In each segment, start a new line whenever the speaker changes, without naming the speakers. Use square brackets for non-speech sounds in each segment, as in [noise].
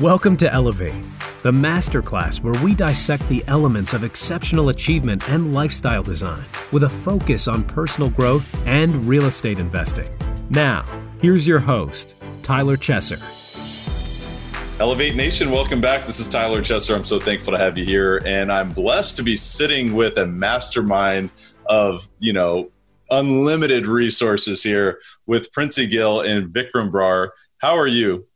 Welcome to Elevate, the masterclass where we dissect the elements of exceptional achievement and lifestyle design with a focus on personal growth and real estate investing. Now, here's your host, Tyler Chesser.
Elevate Nation, welcome back. This is Tyler Chesser. I'm so thankful to have you here, and I'm blessed to be sitting with a mastermind of, you know, unlimited resources here with Princey Gill and Vikram Brar. How are you?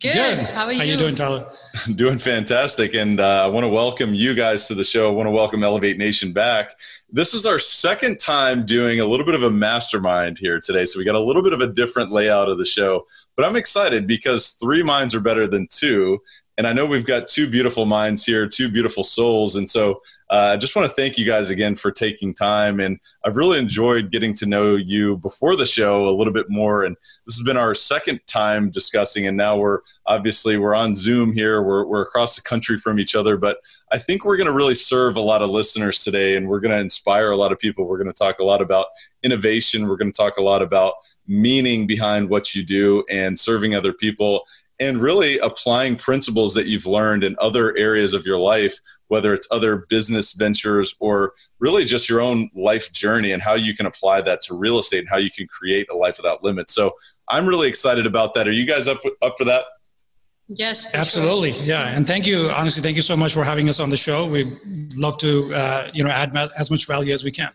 Good. Good. How are you?
How you doing, Tyler? [laughs]
doing fantastic. And uh, I want to welcome you guys to the show. I want to welcome Elevate Nation back. This is our second time doing a little bit of a mastermind here today. So we got a little bit of a different layout of the show. But I'm excited because three minds are better than two. And I know we've got two beautiful minds here, two beautiful souls. And so uh, I just want to thank you guys again for taking time. And I've really enjoyed getting to know you before the show a little bit more. And this has been our second time discussing. And now we're obviously we're on Zoom here. We're, we're across the country from each other. But I think we're going to really serve a lot of listeners today. And we're going to inspire a lot of people. We're going to talk a lot about innovation. We're going to talk a lot about meaning behind what you do and serving other people and really applying principles that you've learned in other areas of your life, whether it's other business ventures or really just your own life journey and how you can apply that to real estate and how you can create a life without limits. So I'm really excited about that. Are you guys up, up for that?
Yes,
absolutely. Sure. Yeah, and thank you. Honestly, thank you so much for having us on the show. We love to, uh, you know, add as much value as we can.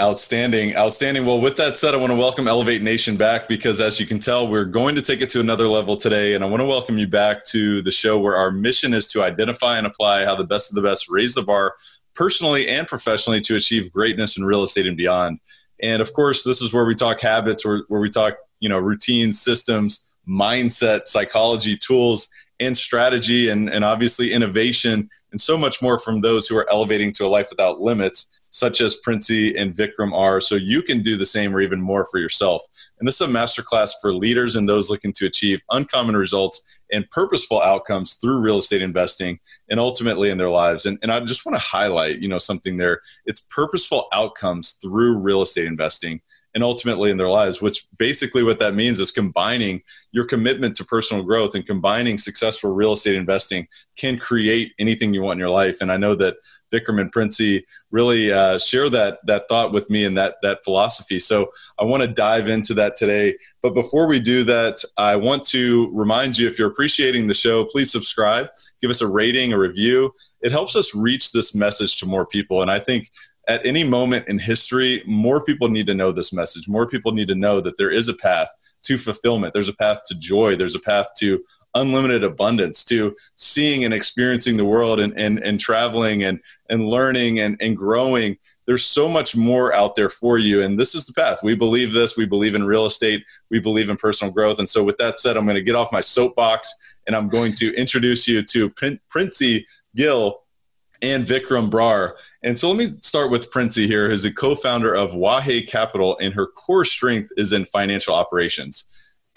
Outstanding, outstanding. Well, with that said, I want to welcome Elevate Nation back because, as you can tell, we're going to take it to another level today. And I want to welcome you back to the show where our mission is to identify and apply how the best of the best raise the bar personally and professionally to achieve greatness in real estate and beyond. And of course, this is where we talk habits, where, where we talk, you know, routines, systems, mindset, psychology, tools, and strategy, and, and obviously innovation, and so much more from those who are elevating to a life without limits such as Princey and Vikram are, so you can do the same or even more for yourself. And this is a masterclass for leaders and those looking to achieve uncommon results and purposeful outcomes through real estate investing and ultimately in their lives. And, and I just want to highlight, you know, something there. It's purposeful outcomes through real estate investing and ultimately in their lives, which basically what that means is combining your commitment to personal growth and combining successful real estate investing can create anything you want in your life. And I know that Vikram and Princey really uh, share that that thought with me and that that philosophy. So I want to dive into that today. But before we do that, I want to remind you if you're appreciating the show, please subscribe, give us a rating, a review. It helps us reach this message to more people. And I think at any moment in history, more people need to know this message. More people need to know that there is a path to fulfillment. There's a path to joy. There's a path to unlimited abundance to seeing and experiencing the world and, and, and traveling and, and learning and, and growing there's so much more out there for you and this is the path we believe this we believe in real estate we believe in personal growth and so with that said i'm going to get off my soapbox and i'm going to introduce you to princey gill and vikram brar and so let me start with princey here who's a co-founder of vahe capital and her core strength is in financial operations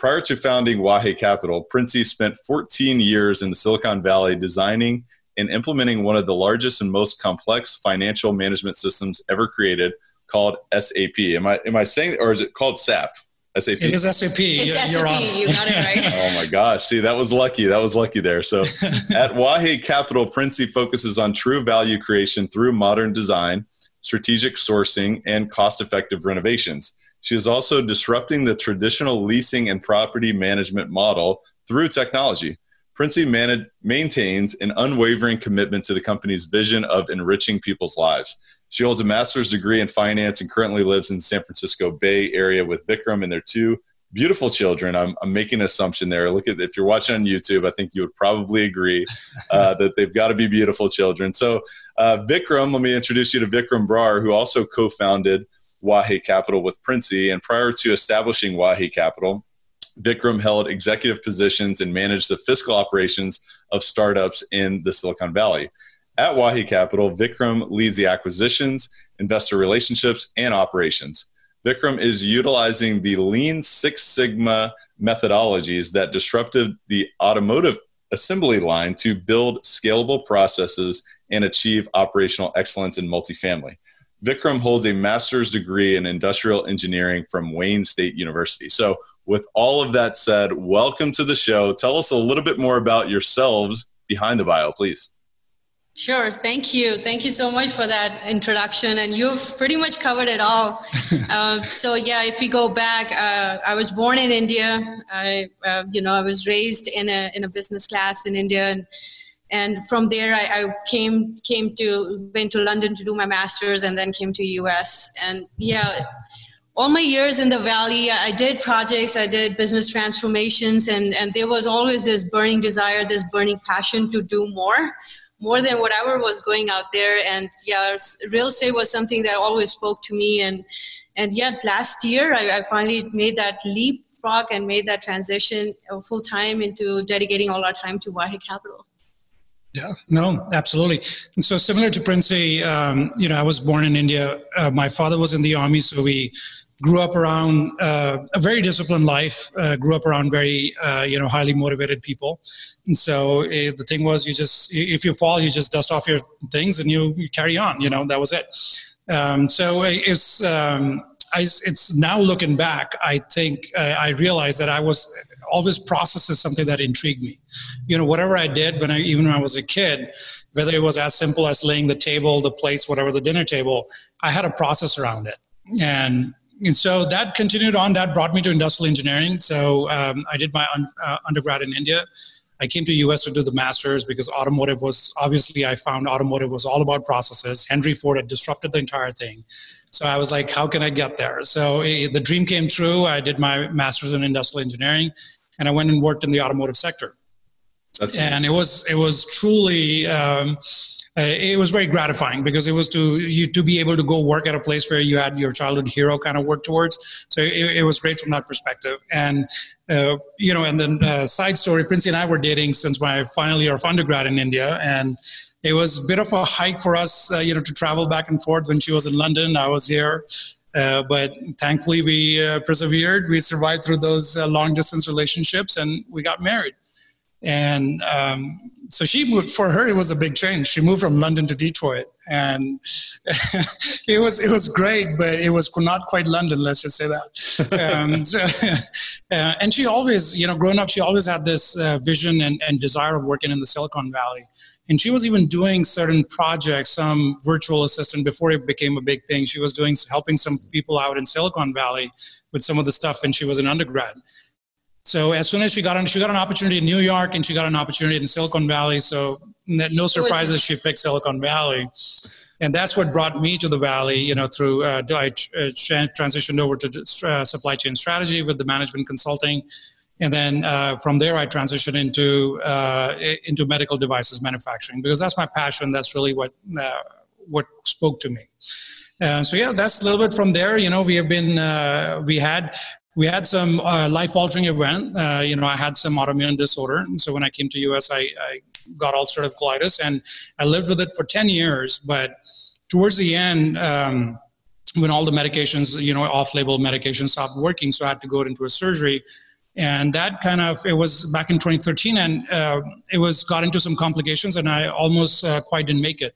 Prior to founding Vahe Capital, Princey spent 14 years in the Silicon Valley designing and implementing one of the largest and most complex financial management systems ever created called SAP. Am I am I saying or is it called SAP? SAP.
It is SAP.
It's SAP. You got it right. [laughs]
oh my gosh! See, that was lucky. That was lucky there. So, [laughs] at Vahe Capital, Princey focuses on true value creation through modern design, strategic sourcing, and cost-effective renovations. She is also disrupting the traditional leasing and property management model through technology. Princey man- maintains an unwavering commitment to the company's vision of enriching people's lives. She holds a master's degree in finance and currently lives in the San Francisco Bay Area with Vikram and their two beautiful children. I'm, I'm making an assumption there. Look at if you're watching on YouTube, I think you would probably agree uh, [laughs] that they've got to be beautiful children. So, uh, Vikram, let me introduce you to Vikram Brar, who also co-founded Vahe Capital with Princey. And prior to establishing Vahe Capital, Vikram held executive positions and managed the fiscal operations of startups in the Silicon Valley. At Vahe Capital, Vikram leads the acquisitions, investor relationships, and operations. Vikram is utilizing the Lean Six Sigma methodologies that disrupted the automotive assembly line to build scalable processes and achieve operational excellence in multifamily. Vikram holds a master's degree in industrial engineering from Wayne State University. So, with all of that said, welcome to the show. Tell us a little bit more about yourselves behind the bio, please.
Sure. Thank you. Thank you so much for that introduction. And you've pretty much covered it all. uh, [laughs] so yeah, if we go back, uh, I was born in India. I, uh, you know, I was raised in a in a business class in India, and and from there I, I, came came to went to London to do my masters, and then came to US. And yeah, all my years in the valley i did projects i did business transformations and and there was always this burning desire this burning passion to do more more than whatever was going out there and yeah real estate was something that always spoke to me and and yet last year I, I finally made that leapfrog and made that transition full time into dedicating all our time to Vahe Capital
yeah, no, absolutely. And so similar to Princey, um, you know, I was born in India. Uh, my father was in the army, so we grew up around uh, a very disciplined life. Uh, grew up around very, uh, you know, highly motivated people. And so eh, the thing was, you just if you fall, you just dust off your things and you, you carry on. You know, that was it. Um, so eh, it's. Um, I, it's now looking back, I think I realized that I was all this process is something that intrigued me. You know, whatever I did when I even when I was a kid, whether it was as simple as laying the table, the plates, whatever the dinner table, I had a process around it, and. And so that continued on. That brought me to industrial engineering. So um, I did my un, uh, undergrad in India. I came to US to do the masters because automotive was obviously I found automotive was all about processes. Henry Ford had disrupted the entire thing. So I was like, how can I get there? So eh, the dream came true. I did my master's in industrial engineering, and I went and worked in the automotive sector. That's and it was it was truly um, uh, it was very gratifying because it was to you to be able to go work at a place where you had your childhood hero kind of work towards. So it, it was great from that perspective. And uh, you know, and then uh, side story, Princey and I were dating since my final year of undergrad in India, and it was a bit of a hike for us, uh, you know, to travel back and forth. When she was in London, I was here. Uh, but thankfully, we uh, persevered. We survived through those uh, long distance relationships, and we got married. And um, so she moved. For her, it was a big change. She moved from London to Detroit, and [laughs] it was it was great, but it was not quite London. Let's just say that. Um, [laughs] so, [laughs] uh, and she always, you know, growing up, she always had this uh, vision and, and desire of working in the Silicon Valley. And she was even doing certain projects, some virtual assistant before it became a big thing. She was doing helping some people out in Silicon Valley with some of the stuff when she was an undergrad. So as soon as she got on, she got an opportunity in New York and she got an opportunity in Silicon Valley. So no surprises, she picked Silicon Valley. And that's what brought me to the Valley, you know, through, uh, I uh, transitioned over to uh, supply chain strategy with the management consulting and then uh, from there I transitioned into uh, into medical devices manufacturing because that's my passion. That's really what uh, what spoke to me. Uh, so yeah, that's a little bit from there. You know, we have been uh, we had we had some uh, life altering event. you know, I had some autoimmune disorder, and so when I came to US, I, I got ulcerative colitis, and I lived with it for ten years. But towards the end. Um, when all the medications, you know, off-label medications stopped working, so I had to go into a surgery and that kind of it was back in 2013 and uh, it was got into some complications and i almost uh, quite didn't make it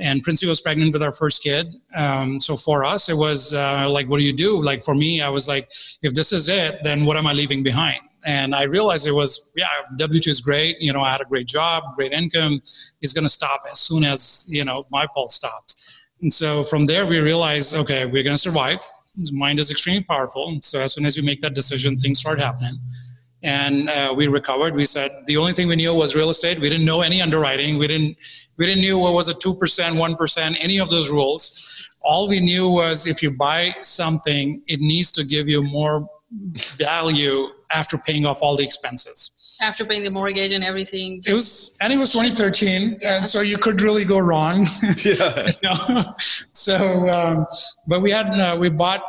and princey was pregnant with our first kid. Um, so for us it was uh, like what do you do? Like for me i was like if this is it then what am i leaving behind? And i realized it was yeah w2 is great. You know i had a great job great income. Is going to stop as soon as you know my pulse stops. And so from there we realized okay we're going to survive. His mind is extremely powerful. So as soon as you make that decision, things start happening. And uh, we recovered. We said the only thing we knew was real estate. We didn't know any underwriting. We didn't. We didn't knew what was a two percent, one percent, any of those rules. All we knew was if you buy something, it needs to give you more value after paying off all the expenses
after paying the mortgage and everything.
It was, and it was 2013, yeah. and so you could really go wrong. [laughs] yeah. [laughs] you know? So, um, but we had uh, we bought a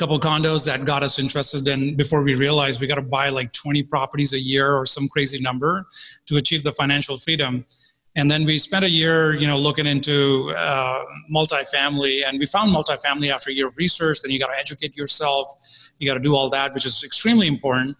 couple condos that got us interested in before we realized we got to buy like 20 properties a year or some crazy number to achieve the financial freedom. And then we spent a year, you know, looking into uh, multifamily, and we found multifamily after a year of research. Then you got to educate yourself, you got to do all that, which is extremely important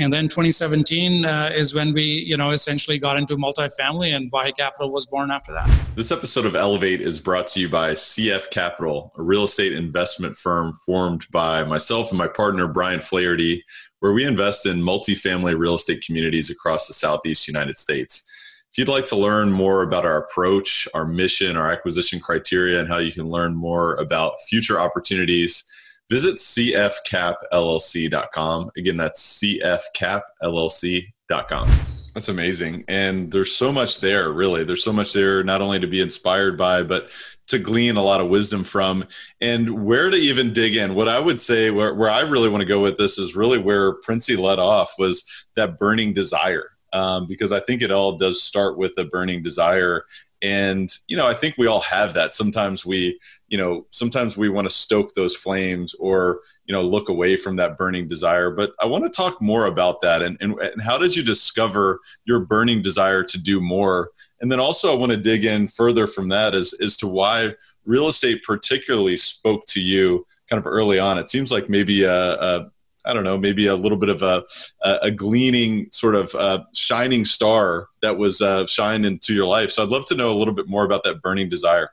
And then 2017 uh, is when we, you know, essentially got into multifamily, and Vahe Capital was born after that.
This episode of Elevate is brought to you by CF Capital, a real estate investment firm formed by myself and my partner Brian Flaherty, where we invest in multifamily real estate communities across the Southeast United States. If you'd like to learn more about our approach, our mission, our acquisition criteria, and how you can learn more about future opportunities, visit cfcapllc.com. Again, that's cfcapllc.com. That's amazing. And there's so much there, really. There's so much there, not only to be inspired by, but to glean a lot of wisdom from and where to even dig in. What I would say, where, where I really want to go with this, is really where Princey led off was that burning desire um, because I think it all does start with a burning desire. And, you know, I think we all have that. Sometimes we, you know, sometimes we want to stoke those flames or, you know, look away from that burning desire. But I want to talk more about that. And, and, and how did you discover your burning desire to do more? And then also, I want to dig in further from that as, as to why real estate particularly spoke to you kind of early on. It seems like maybe a, a I don't know, maybe a little bit of a, a gleaning sort of uh, shining star that was uh, shined into your life. So I'd love to know a little bit more about that burning desire.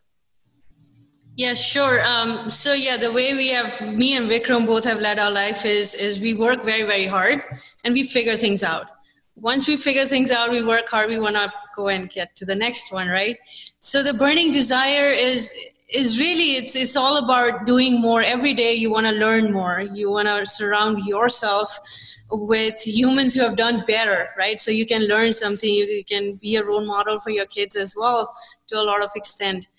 Yeah, sure. Um, so yeah, the way we have me and Vikram both have led our life is is we work very very hard and we figure things out. Once we figure things out, we work hard. We want to go and get to the next one, right? So the burning desire is is really it's it's all about doing more every day you want to learn more you want to surround yourself with humans who have done better right so you can learn something you, you can be a role model for your kids as well to a lot of extent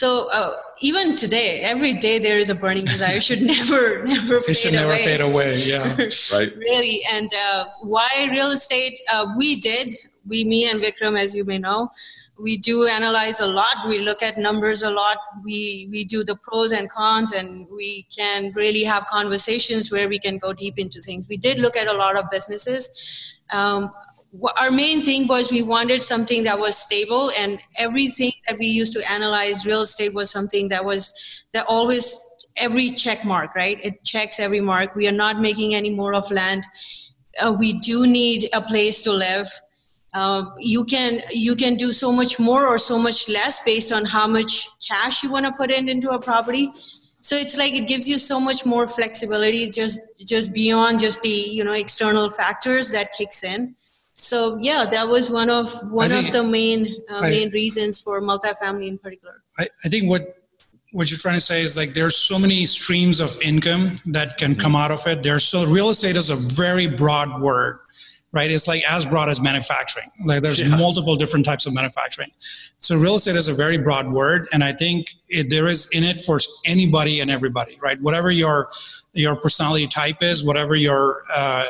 so uh, even today every day there is a burning desire it should [laughs] never never it
fade should never
away.
fade away yeah [laughs]
right
really and uh, why real estate uh, we did we, me and Vikram, as you may know, we do analyze a lot. We look at numbers a lot. We we do the pros and cons, and we can really have conversations where we can go deep into things. We did look at a lot of businesses. Um, our main thing was we wanted something that was stable, and everything that we used to analyze real estate was something that was that always every check mark, right? It checks every mark. We are not making any more of land. Uh, we do need a place to live uh, you can you can do so much more or so much less based on how much cash you want to put in into a property so it's like it gives you so much more flexibility just just beyond just the you know external factors that kicks in so yeah that was one of one think, of the main uh, I, main reasons for multifamily in particular
I, I think what what you're trying to say is like there's so many streams of income that can come out of it there's so real estate is a very broad word right? It's like as broad as manufacturing. Like there's yeah. multiple different types of manufacturing. So real estate is a very broad word, and I think it, there is in it for anybody and everybody, right? Whatever your your personality type is, whatever your uh,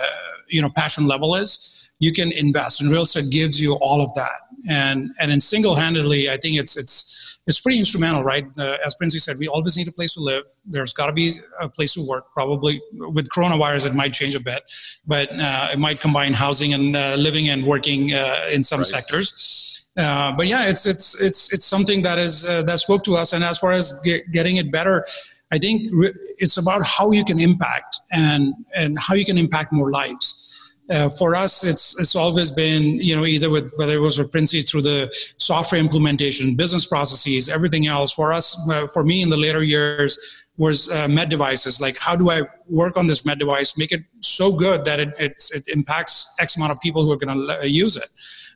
you know passion level is, you can invest. And real estate gives you all of that. And and in single handedly, I think it's it's it's pretty instrumental, right? Uh, as Princey said, we always need a place to live. There's got to be a place to work. Probably with coronavirus, it might change a bit, but uh, it might combine housing and uh, living and working uh, in some right. sectors. Uh, but yeah, it's it's it's it's something that is uh, that spoke to us. And as far as get, getting it better, I think it's about how you can impact and and how you can impact more lives uh, for us, it's it's always been you know either with whether it was with Princey through the software implementation, business processes, everything else. For us, uh, for me in the later years, was uh, med devices. Like how do I work on this med device, make it so good that it it, it impacts X amount of people who are going to use it,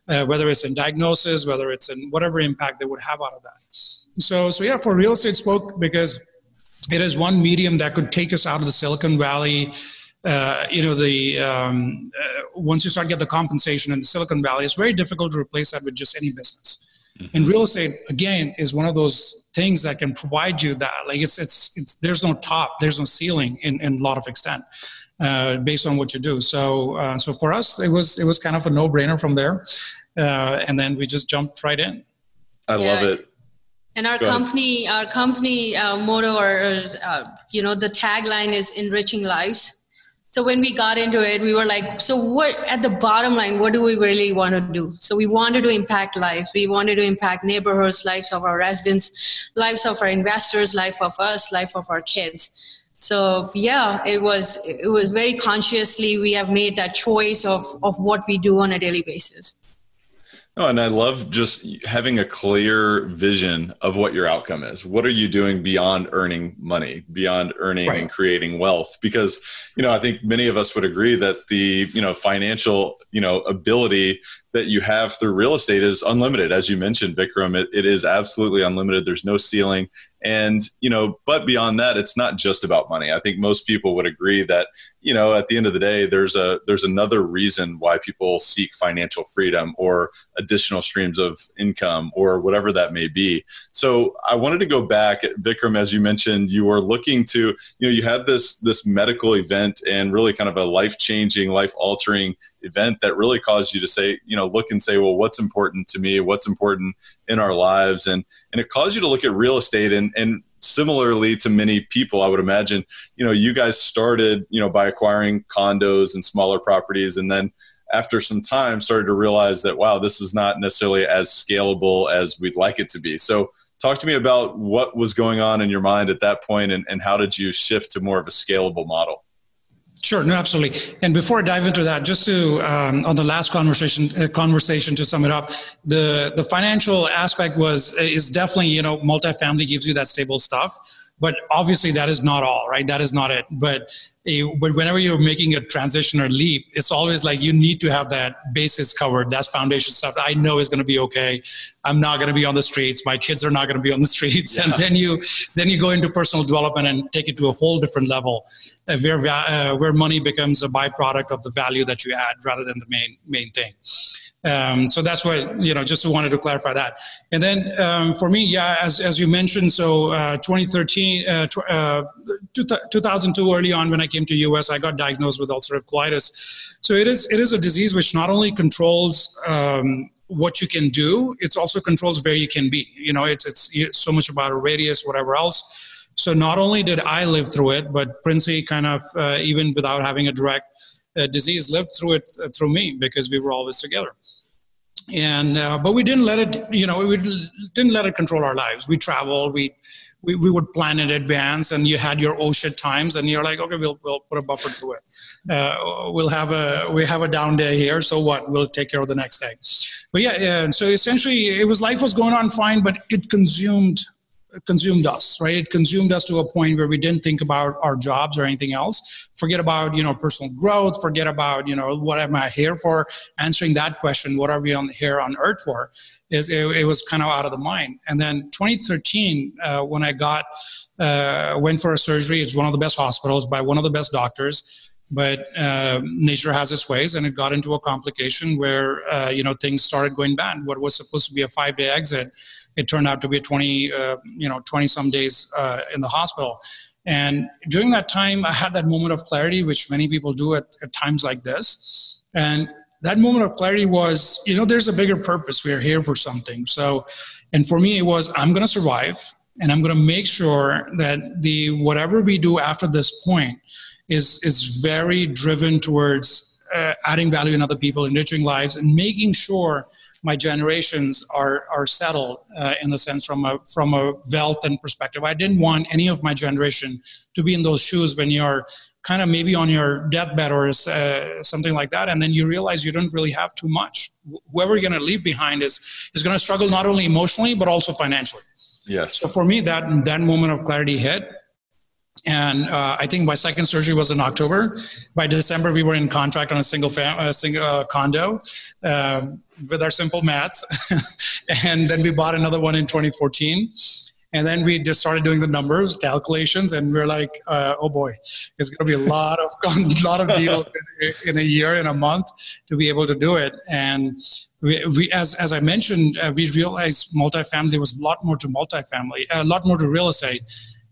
uh, whether it's in diagnosis, whether it's in whatever impact they would have out of that. So so yeah, for real estate spoke because it is one medium that could take us out of the Silicon Valley uh, you know the um, uh, once you start get the compensation in the silicon valley it's very difficult to replace that with just any business mm-hmm. and real estate again is one of those things that can provide you that like it's it's, it's there's no top there's no ceiling in, in a lot of extent uh, based on what you do so uh, so for us it was it was kind of a no-brainer from there uh, and then we just jumped right in
i yeah. love it
and our Go company ahead. our company uh, motto or you know the tagline is enriching lives so when we got into it we were like so what at the bottom line what do we really want to do? So we wanted to impact lives. We wanted to impact neighborhoods lives of our residents lives of our investors life of us life of our kids. So yeah, it was it was very consciously we have made that choice of of what we do on a daily basis.
Oh, and I love just having a clear vision of what your outcome is. What are you doing beyond earning money, beyond earning right. and creating wealth? Because, you know, I think many of us would agree that the, you know, financial, you know, ability that you have through real estate is unlimited. As you mentioned, Vikram, it, it is absolutely unlimited. There's no ceiling. And, you know, but beyond that, it's not just about money. I think most people would agree that, you know, at the end of the day, there's a there's another reason why people seek financial freedom or additional streams of income or whatever that may be. So I wanted to go back, Vikram, as you mentioned, you were looking to, you know, you had this this medical event and really kind of a life changing, life altering event that really caused you to say, you know, look and say, well, what's important to me? What's important in our lives? And and it caused you to look at real estate and and similarly to many people i would imagine you know you guys started you know by acquiring condos and smaller properties and then after some time started to realize that wow this is not necessarily as scalable as we'd like it to be so talk to me about what was going on in your mind at that point and, and how did you shift to more of a scalable model
Sure, no, absolutely. And before I dive into that, just to um, on the last conversation uh, conversation to sum it up, the the financial aspect was is definitely you know multifamily gives you that stable stuff, but obviously that is not all, right? That is not it. But but whenever you're making a transition or leap, it's always like you need to have that basis covered. That's foundation stuff. I know is going to be okay. I'm not going to be on the streets. My kids are not going to be on the [laughs] streets. Yeah. And then you then you go into personal development and take it to a whole different level, uh, where uh, where money becomes a byproduct of the value that you add rather than the main main thing. Um, so that's why you know. Just wanted to clarify that. And then um, for me, yeah, as as you mentioned, so uh, 2013, uh, uh, 2002, early on when I came to US, I got diagnosed with ulcerative colitis. So it is it is a disease which not only controls um, what you can do, it also controls where you can be. You know, it's it's, it's so much about a radius, whatever else. So not only did I live through it, but Princey kind of uh, even without having a direct uh, disease lived through it uh, through me because we were always together and uh, but we didn't let it you know we didn't let it control our lives. We traveled we, we we would plan in advance and you had your shit times and you're like okay we'll, we'll put a buffer to it. Uh, we'll have a we have a down day here so what? We'll take care of the next day. But yeah, yeah so essentially it was life was going on fine but it consumed consumed us, right? It consumed us to a point where we didn't think about our jobs or anything else. Forget about, you know, personal growth, forget about, you know, what am I here for? Answering that question, what are we on here on earth for? Is it, it, was kind of out of the mind. And then 2013, uh, when I got, uh, went for a surgery, it's one of the best hospitals by one of the best doctors but uh, nature has its ways and it got into a complication where uh, you know things started going bad what was supposed to be a five day exit it turned out to be 20, uh, you know, 20 some days uh, in the hospital. And during that time, I had that moment of clarity, which many people do at, at times like this. And that moment of clarity was, you know, there's a bigger purpose. We are here for something. So, and for me, it was, I'm going to survive and I'm going to make sure that the whatever we do after this point is is very driven towards uh, adding value in other people, enriching lives, and making sure my generations are are settled uh, in the sense from a from a wealth and perspective. I didn't want any of my generation to be in those shoes when you're kind of maybe on your deathbed or uh, something like that, and then you realize you don't really have too much. Whoever you're going to leave behind is is going to struggle not only emotionally but also financially.
Yes.
So for me, that that moment of clarity hit, and uh, I think my second surgery was in October. By December, we were in contract on a single fam- a single uh, condo um, with our simple mats, [laughs] and then we bought another one in 2014. And then we just started doing the numbers, calculations, and we are like, uh, "Oh boy, it's going to be a lot of [laughs] lot of deals [laughs] in, in, a year, in a month, to be able to do it." And we, we as as I mentioned, uh, we realized multifamily was a lot more to multifamily, a lot more to real estate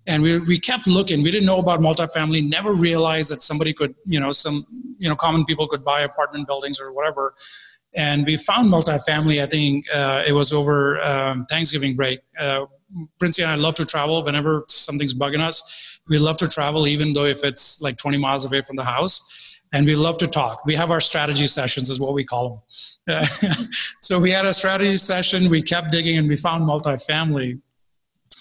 and we, we kept looking we didn't know about multifamily never realized that somebody could you know some you know common people could buy apartment buildings or whatever and we found multifamily i think uh, it was over um, thanksgiving break uh, princey and i love to travel whenever something's bugging us we love to travel even though if it's like 20 miles away from the house and we love to talk. We have our strategy sessions, is what we call them. [laughs] so we had a strategy session. We kept digging, and we found multifamily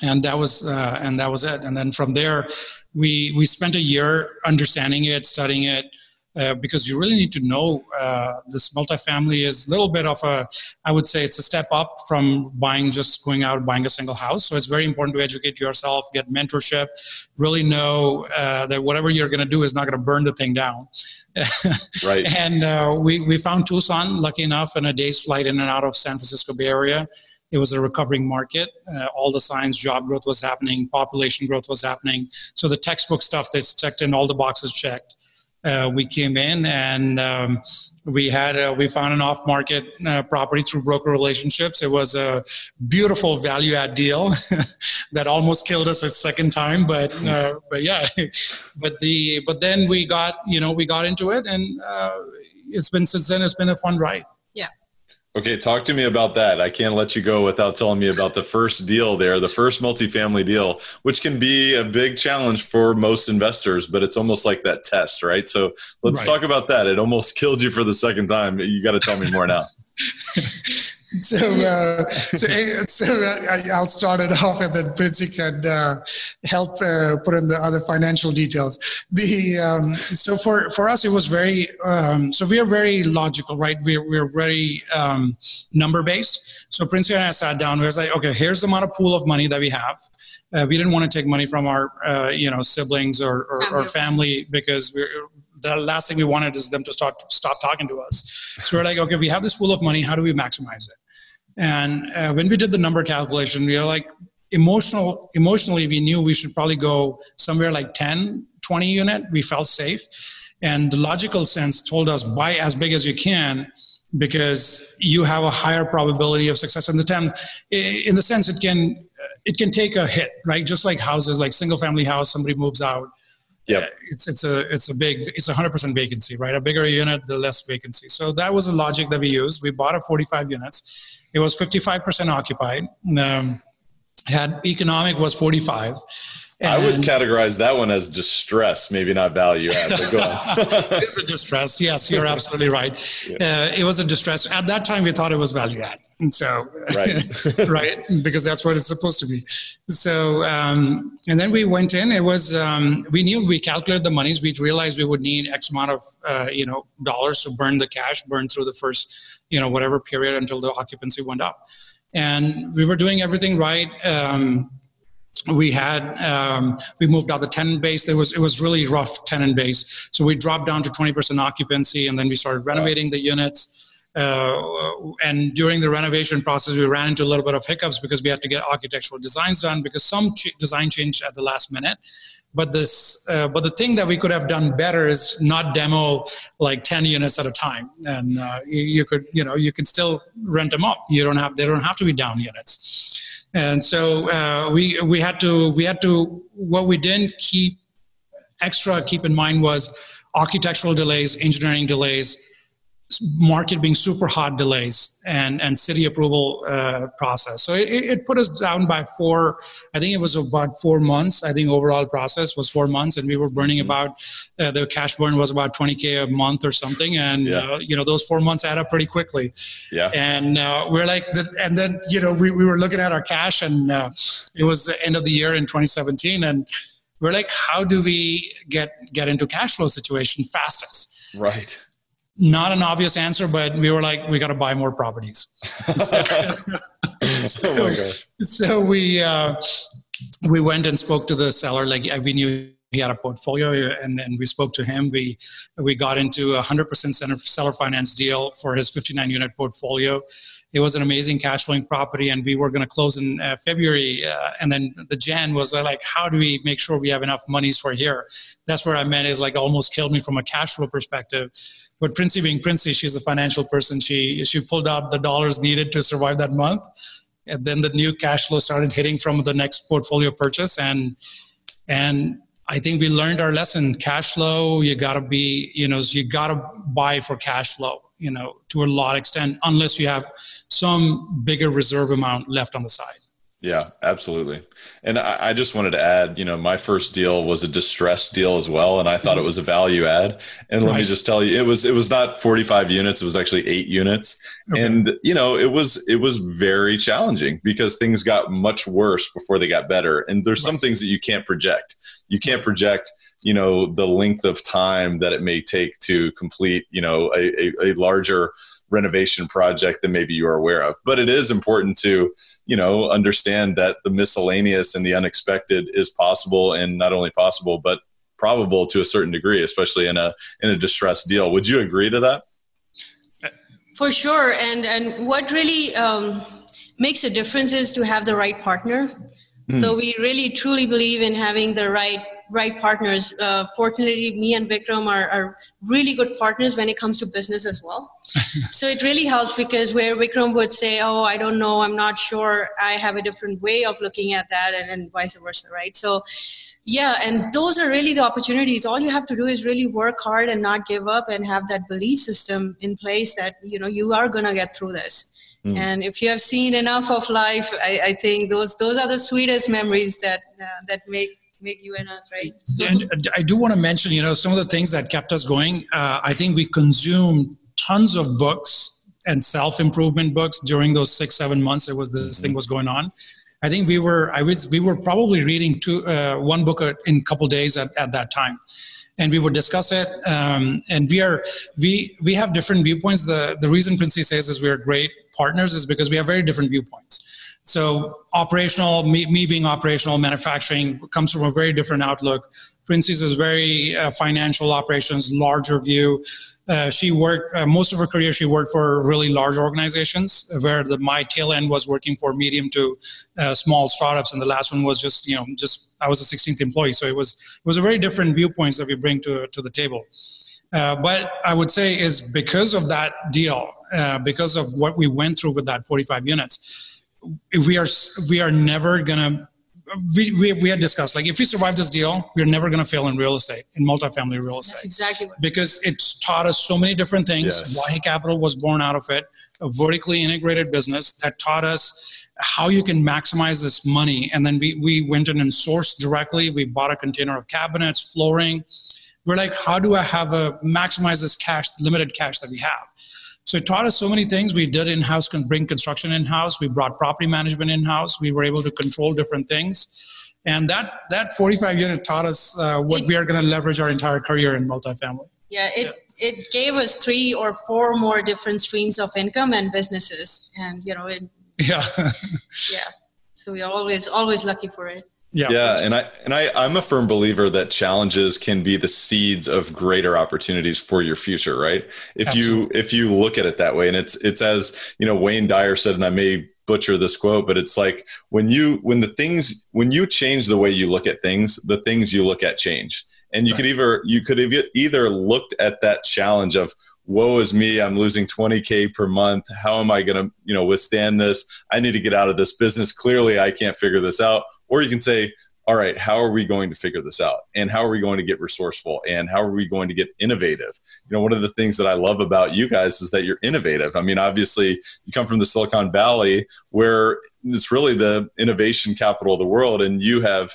and that was uh, and that was it. And then from there, we we spent a year understanding it, studying it, uh, because you really need to know uh, this multifamily is a little bit of a, I would say it's a step up from buying just going out buying a single house. So it's very important to educate yourself, get mentorship, really know uh, that whatever you're going to do is not going to burn the thing down. [laughs]
right.
And uh, we we found Tucson, lucky enough, in a day's flight in and out of San Francisco Bay Area. It was a recovering market. Uh, all the signs, job growth was happening, population growth was happening. So the textbook stuff that's checked in, all the boxes checked uh, we came in and um, we had a, we found an off market uh, property through broker relationships. It was a beautiful value add deal [laughs] that almost killed us a second time, but uh, but yeah, [laughs] but the but then we got you know we got into it and uh, it's been since then it's been a fun ride.
Okay, talk to me about that. I can't let you go without telling me about the first deal there, the first multifamily deal, which can be a big challenge for most investors, but it's almost like that test, right? So let's right. talk about that. It almost [laughs] killed you for the second time. You got to tell me more now. [laughs] [laughs]
so, uh, so, eh, so uh, I'll start it [laughs] off, and then Princey can uh, help uh, put in the other financial details. The um, so for for us, it was very um, so we are very logical, right? We're we're very um, number based. So Princey and I sat down. We was like, okay, here's the amount of pool of money that we have. Uh, we didn't want to take money from our uh, you know siblings or, or, family. or family because we're the last thing we wanted is them to start stop talking to us. So we're like, okay, we have this pool of money. How do we maximize it? And uh, when we did the number calculation, we were like, emotional, emotionally, we knew we should probably go somewhere like 10, 20 unit. We felt safe. And the logical sense told us buy as big as you can because you have a higher probability of success in the 10 in the sense it can it can take a hit right? Just like houses like single family house somebody moves out.
Yeah
uh, it's it's a it's a big it's a 100% vacancy right? A bigger unit the less vacancy. So that was the logic that we used. We bought a 45 units it was 55% occupied. Um, had economic was 45.
I would categorize that one as distress, maybe not value add. [laughs]
it's a distress. Yes, you're absolutely right. Yeah. Uh, it was a distress. At that time, we thought it was value add. And so, [laughs] right, right, because that's what it's supposed to be. So, um, and then we went in. It was um, we knew we calculated the monies. We realized we would need X amount of uh, you know dollars to burn the cash, burn through the first you know whatever period until the occupancy went up and we were doing everything right um, we had um, we moved out the tenant base. It was it was really rough tenant base. So we dropped down to 20% occupancy and then we started renovating the units. Uh, and during the renovation process we ran into a little bit of hiccups because we had to get architectural designs done because some ch- design changed at the last minute. But this uh, but the thing that we could have done better is not demo like 10 units at a time. And uh, you, you, could you know you can still rent them up. You don't have they don't have to be down units and so uh, we we had to we had to what we didn't keep extra keep in mind was architectural delays engineering delays market being super hot delays and, and city approval uh, process. So it, it, put us down by four, I think it was about four months. I think overall process was four months and we were burning mm-hmm. about, uh, the cash burn was about 20K a month or something. And, yeah. uh, you know, those four months add up pretty quickly.
Yeah.
And uh, we're like, the, and then, you know, we, we were looking at our cash and uh, it was the end of the year in 2017. And we're like, how do we get, get into cash flow situation fastest?
Right
not an obvious answer, but we were like, we got to buy more properties. [laughs] so, oh so, we uh, we went and spoke to the seller. Like we knew he had a portfolio, and then we spoke to him. We we got into a hundred percent seller finance deal for his 59 unit portfolio. It was an amazing cash flowing property, and we were going to close in uh, February. Uh, and then the Jan was uh, like, how do we make sure we have enough monies for here? That's where I meant is like almost killed me from a cash flow perspective but Princey being Princey, she's a financial person. She she pulled out the dollars needed to survive that month, and then the new cash flow started hitting from the next portfolio purchase, and and I think we learned our lesson. Cash flow, you gotta be, you know, you gotta buy for cash flow, you know, to a lot extent, unless you have some bigger reserve amount left on the side.
Yeah, absolutely. And I, I, just wanted to add, you know, my first deal was a distressed deal as well, and I thought it mm-hmm. was a value add. And let me just tell you, it was it was not 45 units; it was actually eight units. Okay. And you know, it was it was very challenging because things got much worse before they got better. And there's right. some things that you can't project. You can't project, you know, the length of time that it may take to complete, you know, a, a, a larger renovation project than maybe you are aware of. But it is important to, you know, understand that the miscellaneous and the unexpected is possible and not only possible, but probable to a certain degree, especially in a in a distressed deal. Would you agree to that?
For sure. And and what really um, makes a difference is to have the right partner. Mm. So we really truly believe in having the right right partners. Uh, fortunately, me and Vikram are, are, really good partners when it comes to business as well. [laughs] so it really helps because where Vikram would say, "Oh, I don't know, I'm not sure," I have a different way of looking at that, and, and vice versa, right? So. Yeah, and those are really the opportunities. All you have to do is really work hard and not give up and have that belief system in place that you know you are going to get through this. Mm. And if you have seen enough of life, I, I, think those those are the sweetest memories that uh, that make make you and us, right?
And I do want to mention, you know, some of the things that kept us going. Uh, I think we consumed tons of books and self improvement books during those six seven months. It was this mm-hmm. thing was going on. I think we were I was we were probably reading two uh, one book in a couple days at, at that time and we would discuss it. Um, and we are we we have different viewpoints. The the reason Princey says is we are great partners is because we have very different viewpoints. So operational, me, me being operational, manufacturing comes from a very different outlook. Princey's is very uh, financial operations, larger view. Uh, she worked uh, most of her career. She worked for really large organizations, where the my tail end was working for medium to uh, small startups, and the last one was just you know just I was a 16th employee. So it was it was a very different viewpoints that we bring to to the table. Uh, but I would say is because of that deal, uh, because of what we went through with that 45 units we are we are never gonna we, we, we had discussed like if we survive this deal we're never going to fail in real estate in multifamily real estate.
That's exactly what
because it's taught us so many different things yes. Vahe Capital was born out of it a vertically integrated business that taught us how you can maximize this money. And then we, we went in and sourced directly. We bought a container of cabinets flooring. We're like how do i have a maximize this cash limited cash that we have so it taught us so many things. We did in-house, bring construction in-house. We brought property management in-house. We were able to control different things. And that, that 45 unit taught us uh, what it, we are going to leverage our entire career in multifamily.
Yeah, it, yeah. it gave us three or four more different streams of income and businesses. And, you know, it,
yeah. [laughs]
yeah. So we're always, always lucky for it.
Yeah. Yeah. And I and I, I'm a firm believer that challenges can be the seeds of greater opportunities for your future, right? If Absolutely. you if you look at it that way. And it's it's as, you know, Wayne Dyer said, and I may butcher this quote, but it's like when you when the things when you change the way you look at things, the things you look at change. And you right. could either you could have either looked at that challenge of woe is me i'm losing 20k per month how am i going to you know withstand this? I need to get out of this business. Clearly i can't figure this out. Or you can say all right how are we going to figure this out? And how are we going to get resourceful? And how are we going to get innovative? You know one of the things that i love about you guys is that you're innovative. I mean obviously you come from the silicon valley where it's really the innovation capital of the world and you have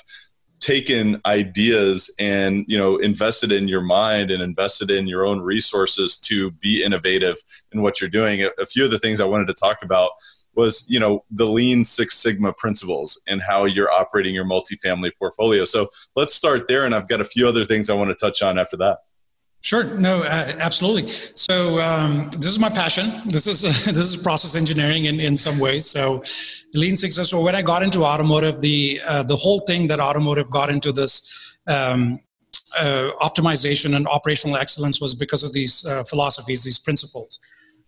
taken ideas and you know invested in your mind and invested in your own resources to be innovative in what you're doing. A, few of the things i wanted to talk about was you know the lean six sigma principles and how you're operating your multifamily portfolio. So let's start there and i've got a few other things i want to touch on after that
Sure. No, uh, absolutely. So um, this is my passion. This is uh, [laughs] this is process engineering in, in some ways. So lean success. So when I got into automotive, the uh, the whole thing that automotive got into this um, uh, optimization and operational excellence was because of these uh, philosophies, these principles.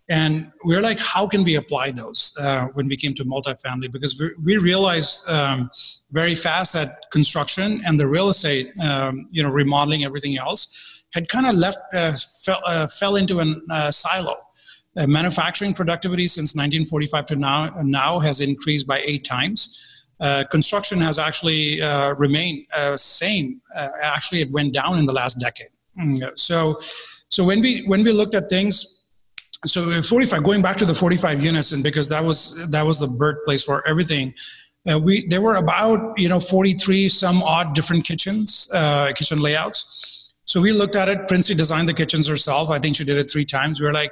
And we are like, how can we apply those uh, when we came to multifamily? Because we, we realized um, very fast that construction and the real estate, um, you know, remodeling, everything else had kind of left, uh, fell, uh, fell into a uh, silo. Uh, manufacturing productivity since 1945 to now, now has increased by eight times. Uh, construction has actually remained same. actually, it went down in the last decade. Mm, so, so when we when we looked at things, so 45 going back to the 45 units, and because that was that was the birthplace for everything Uh, we there were about you know 43 some odd different kitchens, uh, kitchen layouts. So we looked at it. Princey designed the kitchens herself. I think she did it three times. We were like,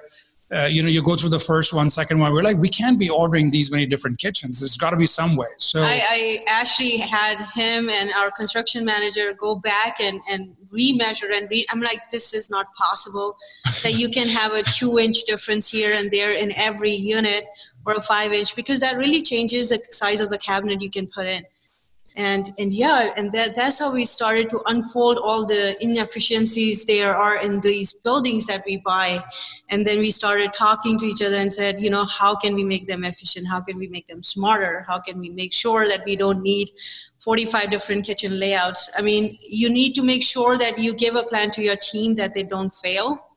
uh, you know, you go through the first one, second one. We're like, we can't be ordering these many different kitchens. There's got to be some way. So
I, I, actually had him and our construction manager go back and, and remeasure and re- I'm like, this is not possible [laughs] that you can have a two inch difference here and there in every unit or a five inch because that really changes the size of the cabinet you can put in and and yeah and that, that's how we started to unfold all the inefficiencies there are in these buildings that we buy. And then we started talking to each other and said you know how can we make them efficient? How can we make them smarter? How can we make sure that we don't need 45 different kitchen layouts? I mean you need to make sure that you give a plan to your team that they don't fail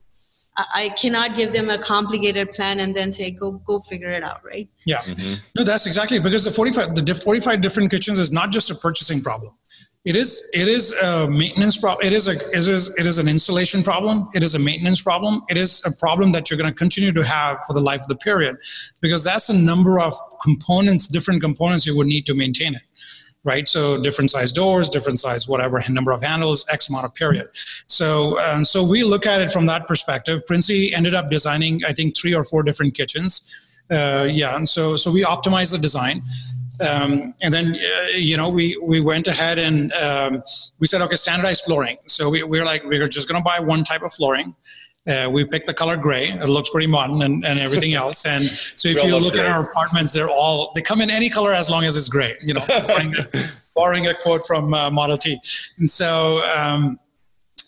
I cannot give them a complicated plan and then say go go figure it out, right?
Yeah, mm-hmm. no, that's exactly because the forty five the forty five different kitchens is not just a purchasing problem. It is it is a maintenance problem. It is a it is it is an installation problem. It is a maintenance problem. It is a problem that you're going to continue to have for the life of the period, because that's a number of components, different components you would need to maintain it right? So different size doors, different size whatever [laughs] number of handles, X amount of period. So uh, so we look at it from that perspective. Princey ended up designing, I think, three or four different kitchens. Uh, yeah, and so so we optimized the design. Um, and then uh, you know we we went ahead and um, we said okay standardized flooring so we, we we're like we we're just going to buy one type of flooring uh, we picked the color gray. It looks pretty modern and, and everything else. And so if you look gray. at our apartments, they're all, they come in any color as long as it's gray, you know, borrowing, a, [laughs] borrowing a quote from uh, Model T. And so, um,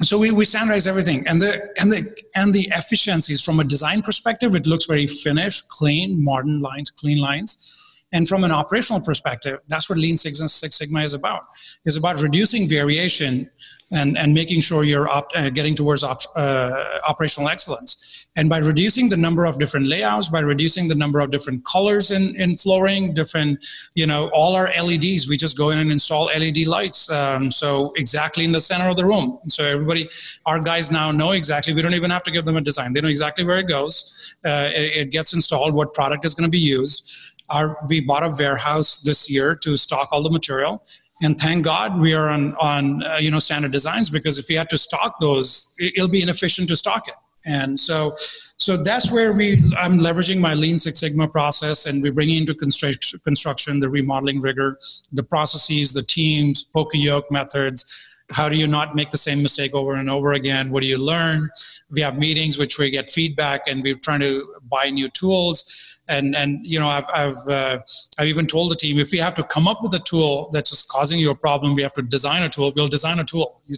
so we, we standardize everything and the, and the, and the efficiencies from a design perspective, it looks very finished, clean, modern lines, clean lines. And from an operational perspective, that's what Lean Six, Six Sigma is about. Is about reducing variation and, and making sure you're op, uh, getting towards op, uh, operational excellence. And by reducing the number of different layouts, by reducing the number of different colors in, in flooring, different, you know, all our LEDs, we just go in and install LED lights. Um, so exactly in the center of the room. So everybody, our guys now know exactly, we don't even have to give them a design. They know exactly where it goes. Uh, it, it gets installed, what product is going to be used. Our, we bought a warehouse this year to stock all the material and thank god we are on on uh, you know standard designs because if we had to stock those it'll be inefficient to stock it. And so so that's where we i'm leveraging my lean six sigma process and we bring into construction construction the remodeling rigor the processes the teams poka yoke methods. How do you not make the same mistake over and over again? What do you learn? We have meetings which we get feedback and we're trying to buy new tools and and you know I've I've uh, I've even told the team if we have to come up with a tool that's just causing you a problem, we have to design a tool. We'll design a tool. You,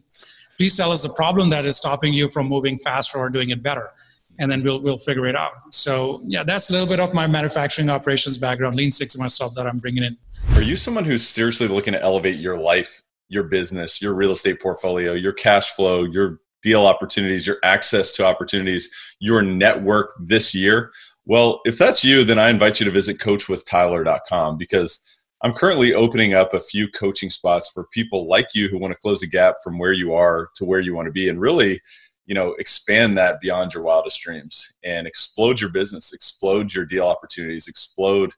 please tell us the problem that is stopping you from moving faster or doing it better, and then we'll we'll figure it out. So yeah, that's a little bit of my manufacturing operations background, Lean Six Sigma stuff that I'm bringing in.
Are you someone who's seriously looking to elevate your life, your business, your real estate portfolio, your cash flow, your deal opportunities, your access to opportunities, your network this year? Well, if that's you, then I invite you to visit coachwithtyler.com because I'm currently opening up a few coaching spots for people like you who want to close the gap from where you are to where you want to be and really, you know, expand that beyond your wildest dreams and explode your business, explode your deal opportunities, explode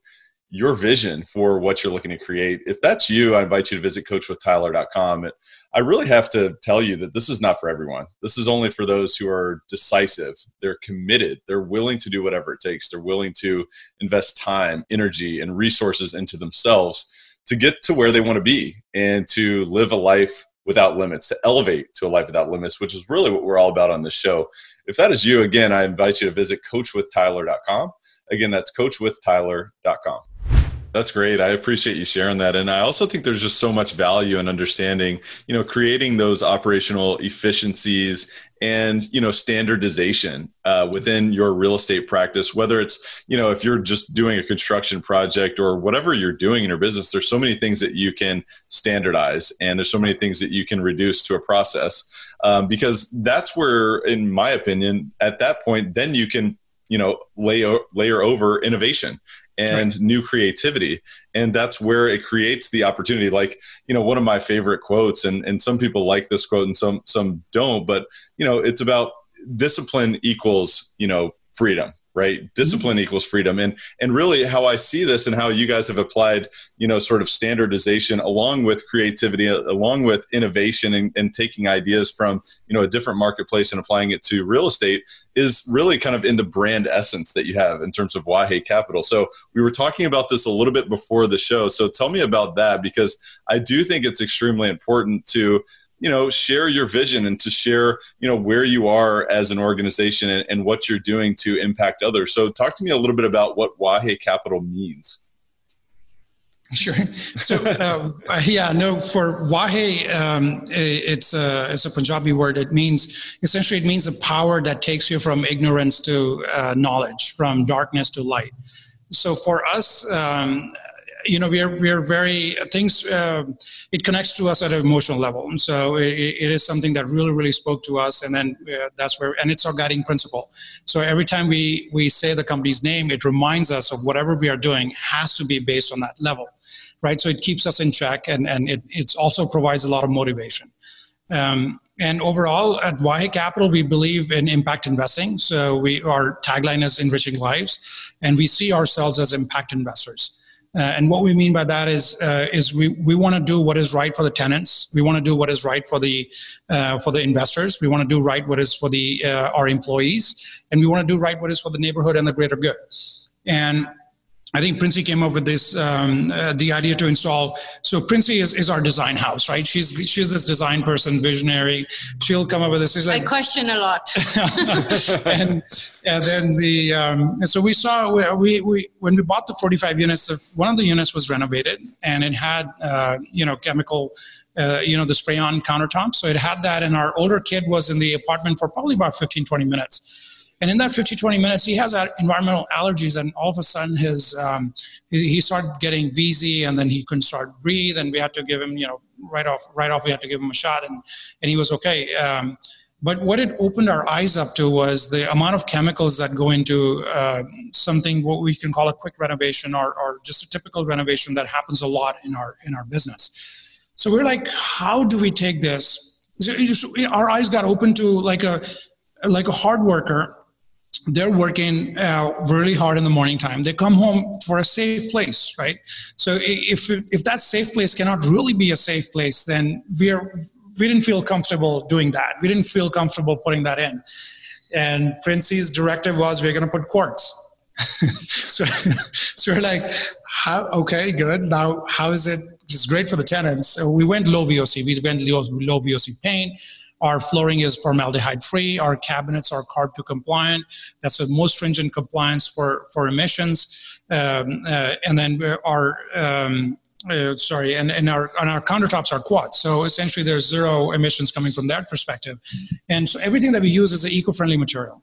your vision for what you're looking to create. If that's you, I invite you to visit coachwithtyler.com. I really have to tell you that this is not for everyone. This is only for those who are decisive. They're committed. They're willing to do whatever it takes. They're willing to invest time, energy, and resources into themselves to get to where they want to be and to live a life without limits, to elevate to a life without limits, which is really what we're all about on this show. If that is you, again, I invite you to visit coachwithtyler.com. Again, that's coachwithtyler.com. That's great. I appreciate you sharing that. And I also think there's just so much value in understanding, you know, creating those operational efficiencies and, you know, standardization uh, within your real estate practice, whether it's, you know, if you're just doing a construction project or whatever you're doing in your business, there's so many things that you can standardize and there's so many things that you can reduce to a process. Um, because that's where, in my opinion, at that point, then you can you know layer layer over innovation and right. new creativity. And that's where it creates the opportunity. Like you know one of my favorite quotes and and some people like this quote and some some don't but you know it's about discipline equals you know freedom right? Discipline mm-hmm. equals freedom. And and really how I see this and how you guys have applied, you know, sort of standardization along with creativity, along with innovation and, and taking ideas from, you know, a different marketplace and applying it to real estate is really kind of in the brand essence that you have in terms of Wahe Capital. So we were talking about this a little bit before the show. So tell me about that because I do think it's extremely important to you know share your vision and to share you know where you are as an organization and, and, what you're doing to impact others. So talk to me a little bit about what wahe capital means.
Sure. So uh, [laughs] yeah no for wahe um, it's a it's a punjabi word. It means essentially it means a power that takes you from ignorance to uh, knowledge from darkness to light. So for us um, you know, we are, we are very, things, uh, it connects to us at an emotional level. And so it, it is something that really, really spoke to us. And then uh, that's where, and it's our guiding principle. So every time we, we say the company's name, it reminds us of whatever we are doing has to be based on that level, right? So it keeps us in check and, and it it's also provides a lot of motivation. Um, and overall, at Wahe Capital, we believe in impact investing. So we our tagline is enriching lives, and we see ourselves as impact investors. Uh, and what we mean by that is uh, is we, we want to do what is right for the tenants. We want to do what is right for the uh, for the investors. We want to do right what is for the uh, our employees, and we want to do right what is for the neighborhood and the greater good. And I think Princey came up with this um, uh, the idea to install. So Princey is, is our design house, right? She's she's this design person, visionary. She'll come up with this. She's
like, I question a lot. [laughs]
and and then the um, so we saw we, we when we bought the 45 units, one of the units was renovated and it had uh, you know chemical. Uh, you know the spray on countertop so it had that and our older kid was in the apartment for probably about 15 20 minutes and in that 50, 20 minutes, he has environmental allergies, and all of a sudden, his um, he, started getting wheezy, and then he couldn't start breathe, and we had to give him, you know, right off, right off, we had to give him a shot, and and he was okay. Um, but what it opened our eyes up to was the amount of chemicals that go into uh, something what we can call a quick renovation, or, or just a typical renovation that happens a lot in our in our business. So we're like, how do we take this? Our eyes got open to like a like a hard worker they're working uh, really hard in the morning time. They come home for a safe place right? So if if that safe place cannot really be a safe place then we're we didn't feel comfortable doing that. We didn't feel comfortable putting that in. And princey's directive was we're going to put quartz [laughs] so, [laughs] so we're like how okay good. Now how is it it's great for the tenants? So we went low voc we went low, low voc paint our flooring is formaldehyde free. Our cabinets are CARB 2 compliant. That's the most stringent compliance for, for emissions. Um, uh, and then our um, uh, sorry, and, and our and our countertops are quartz. So essentially, there's zero emissions coming from that perspective, and so everything that we use is an eco-friendly material.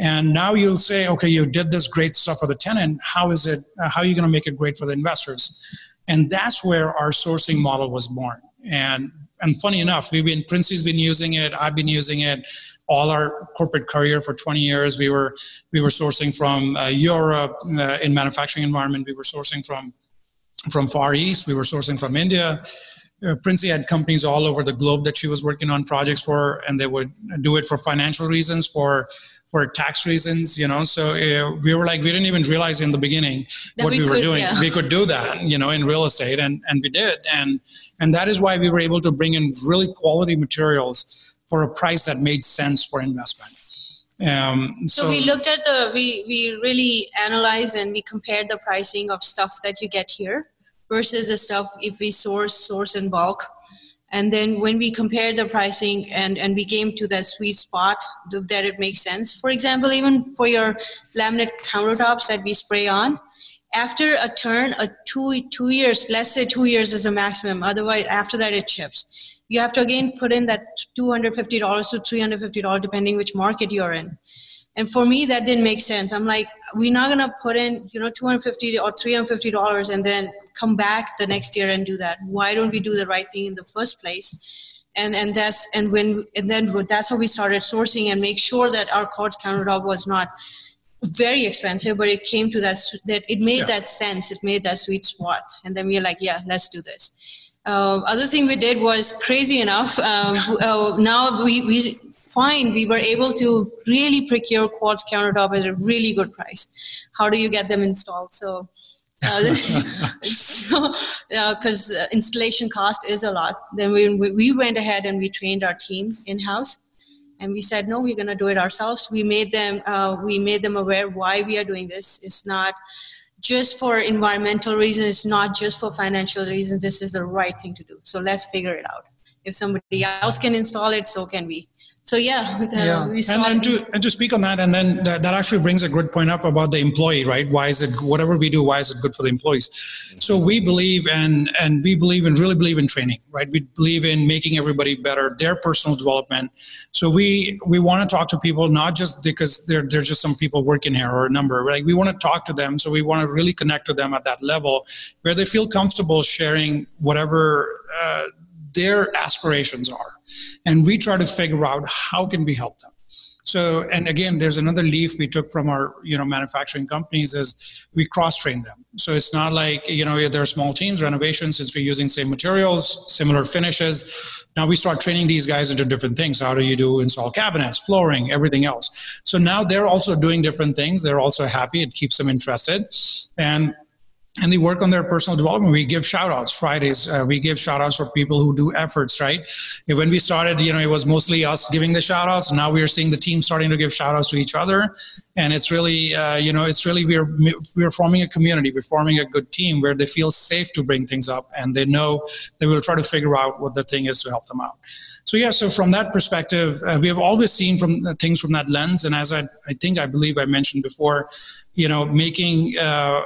And now you'll say, okay, you did this great stuff for the tenant. How is it? Uh, how are you going to make it great for the investors? And that's where our sourcing model was born. And and funny enough, we've been Princey's been using it. I've been using it. All our corporate career for 20 years, we were we were sourcing from uh, Europe uh, in manufacturing environment. We were sourcing from from Far East. We were sourcing from India. Uh, Princey had companies all over the globe that she was working on projects for, and they would do it for financial reasons, for for tax reasons, you know. So uh, we were like, we didn't even realize in the beginning that what we, we could, were doing. Yeah. We could do that, you know, in real estate, and and we did, and and that is why we were able to bring in really quality materials for a price that made sense for investment.
Um, so, so, we looked at the we we really analyzed and we compared the pricing of stuff that you get here versus the stuff if we source source in bulk and then when we compared the pricing and, and we came to that sweet spot that it makes sense. For example even for your laminate countertops that we spray on after a turn a two two years let's say two years is a maximum. Otherwise after that it chips. You have to again put in that $250 to $350 depending which market you're in. And for me that didn't make sense. I'm like we're not going to put in you know 250 or 350 dollars and then come back the next year and do that why don't we do the right thing in the first place and and that's and when and then that's how we started sourcing and make sure that our quartz countertop was not very expensive but it came to that that it made yeah. that sense it made that sweet spot and then we are like yeah let's do this uh, other thing we did was crazy enough um, uh, now we, we find We were able to really procure quartz countertop at a really good price. How do you get them installed? So, uh, [laughs] so because uh, installation cost is a lot. Then we we went ahead and we trained our team in house, and we said no, we're going to do it ourselves. We made them uh, we made them aware why we are doing this. It's not just for environmental reasons, it's not just for financial reasons. This is the right thing to do. So let's figure it out. If somebody else can install it, so can we so yeah,
yeah. and, and to and to speak on that, and then that, that, actually brings a good point up about the employee, right? Why is it whatever we do? Why is it good for the employees? So we believe and and we believe and really believe in training, right? We believe in making everybody better, their personal development. So we we want to talk to people not just because there there's just some people working here or a number, right? We want to talk to them, so we want to really connect to them at that level where they feel comfortable sharing whatever. Uh, their aspirations are. And we try to figure out how can we help them. So and again there's another leaf we took from our you know manufacturing companies is we cross train them. So it's not like you know they're small teams renovations since we're using same materials similar finishes. Now we start training these guys into different things. How do you do install cabinets flooring everything else? So now they're also doing different things. They're also happy. It keeps them interested. And and they work on their personal development. We give shout outs Fridays. Uh, we give shout outs for people who do efforts, right? When we started, you know, it was mostly us giving the shout outs. Now we are seeing the team starting to give shout outs to each other. And it's really, uh, you know, it's really, we're, we're forming a community. We're forming a good team where they feel safe to bring things up and they know they will try to figure out what the thing is to help them out. So yeah, so from that perspective, uh, we have always seen from uh, things from that lens. And as I, I think I believe I mentioned before, you know, making uh,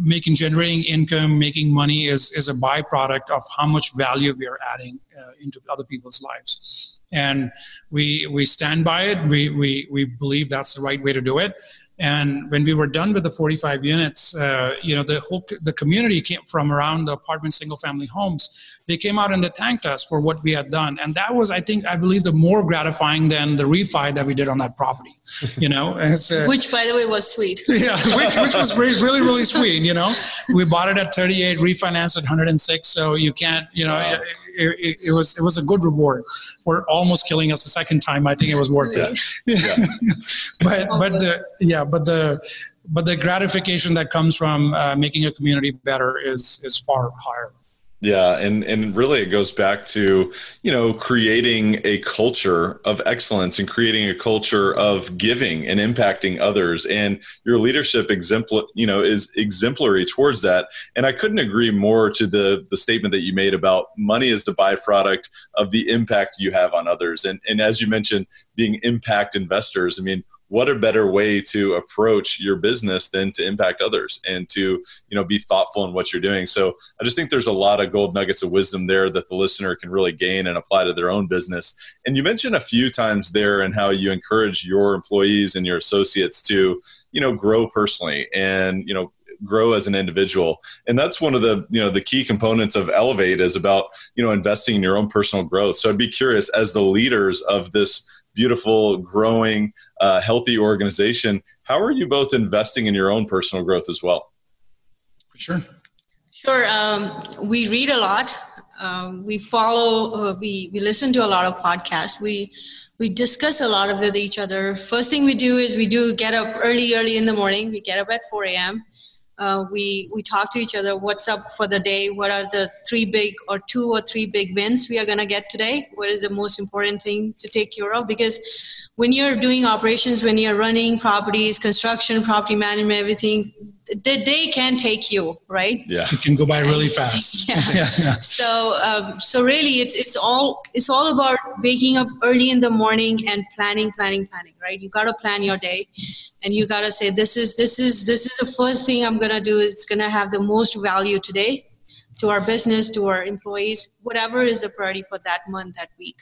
making generating income, making money is is a byproduct of how much value we are adding uh, into other people's lives, and we we stand by it. We we we believe that's the right way to do it. And when we were done with the 45 units, uh, you know, the whole the community came from around the apartment single family homes. They came out and they thanked us for what we had done, and that was, I think, I believe, the more gratifying than the refi that we did on that property. [laughs] You know,
As, uh, which by the way was sweet. [laughs]
yeah, which, which was really really sweet. You know, we bought it at 38, refinanced at 106, so you can't, you know. Wow. It, it, it, was it was a good reward for almost killing us a second time. I think it was worth it. [laughs] But but the yeah but the but the gratification that comes from uh, making a community better is is far higher.
Yeah, and and really it goes back to you know creating a culture of excellence and creating a culture of giving and impacting others, and your leadership exempl you know is exemplary towards that. And I couldn't agree more to the the statement that you made about money is the byproduct of the impact you have on others, and and as you mentioned, being impact investors. I mean, what a better way to approach your business than to impact others and to you know be thoughtful in what you're doing. So i just think there's a lot of gold nuggets of wisdom there that the listener can really gain and apply to their own business. And you mentioned a few times there and how you encourage your employees and your associates to you know grow personally and you know grow as an individual. And that's one of the you know the key components of elevate is about you know investing in your own personal growth. So i'd be curious as the leaders of this beautiful, growing, uh, healthy organization. How are you both investing in your own personal growth as well?
For sure.
Sure. Um, we read a lot. Um, we follow. Uh, we we listen to a lot of podcasts. We we discuss a lot of with each other. First thing we do is we do get up early, early in the morning. We get up at 4 a.m. Uh, we we talk to each other what's up for the day what are the three big or two or three big wins we are going to get today what is the most important thing to take care of? Because when you're doing operations when you're running properties construction property management everything the day can take you right?
Yeah.
It can go by really fast. [laughs]
yeah. [laughs] yeah. so um, so really it's it's all it's all about waking up early in the morning and planning planning planning right? You got to plan your day and you got to say this is this is this is the first thing i'm going to do. It's going to have the most value today to our business to our employees whatever is the priority for that month that week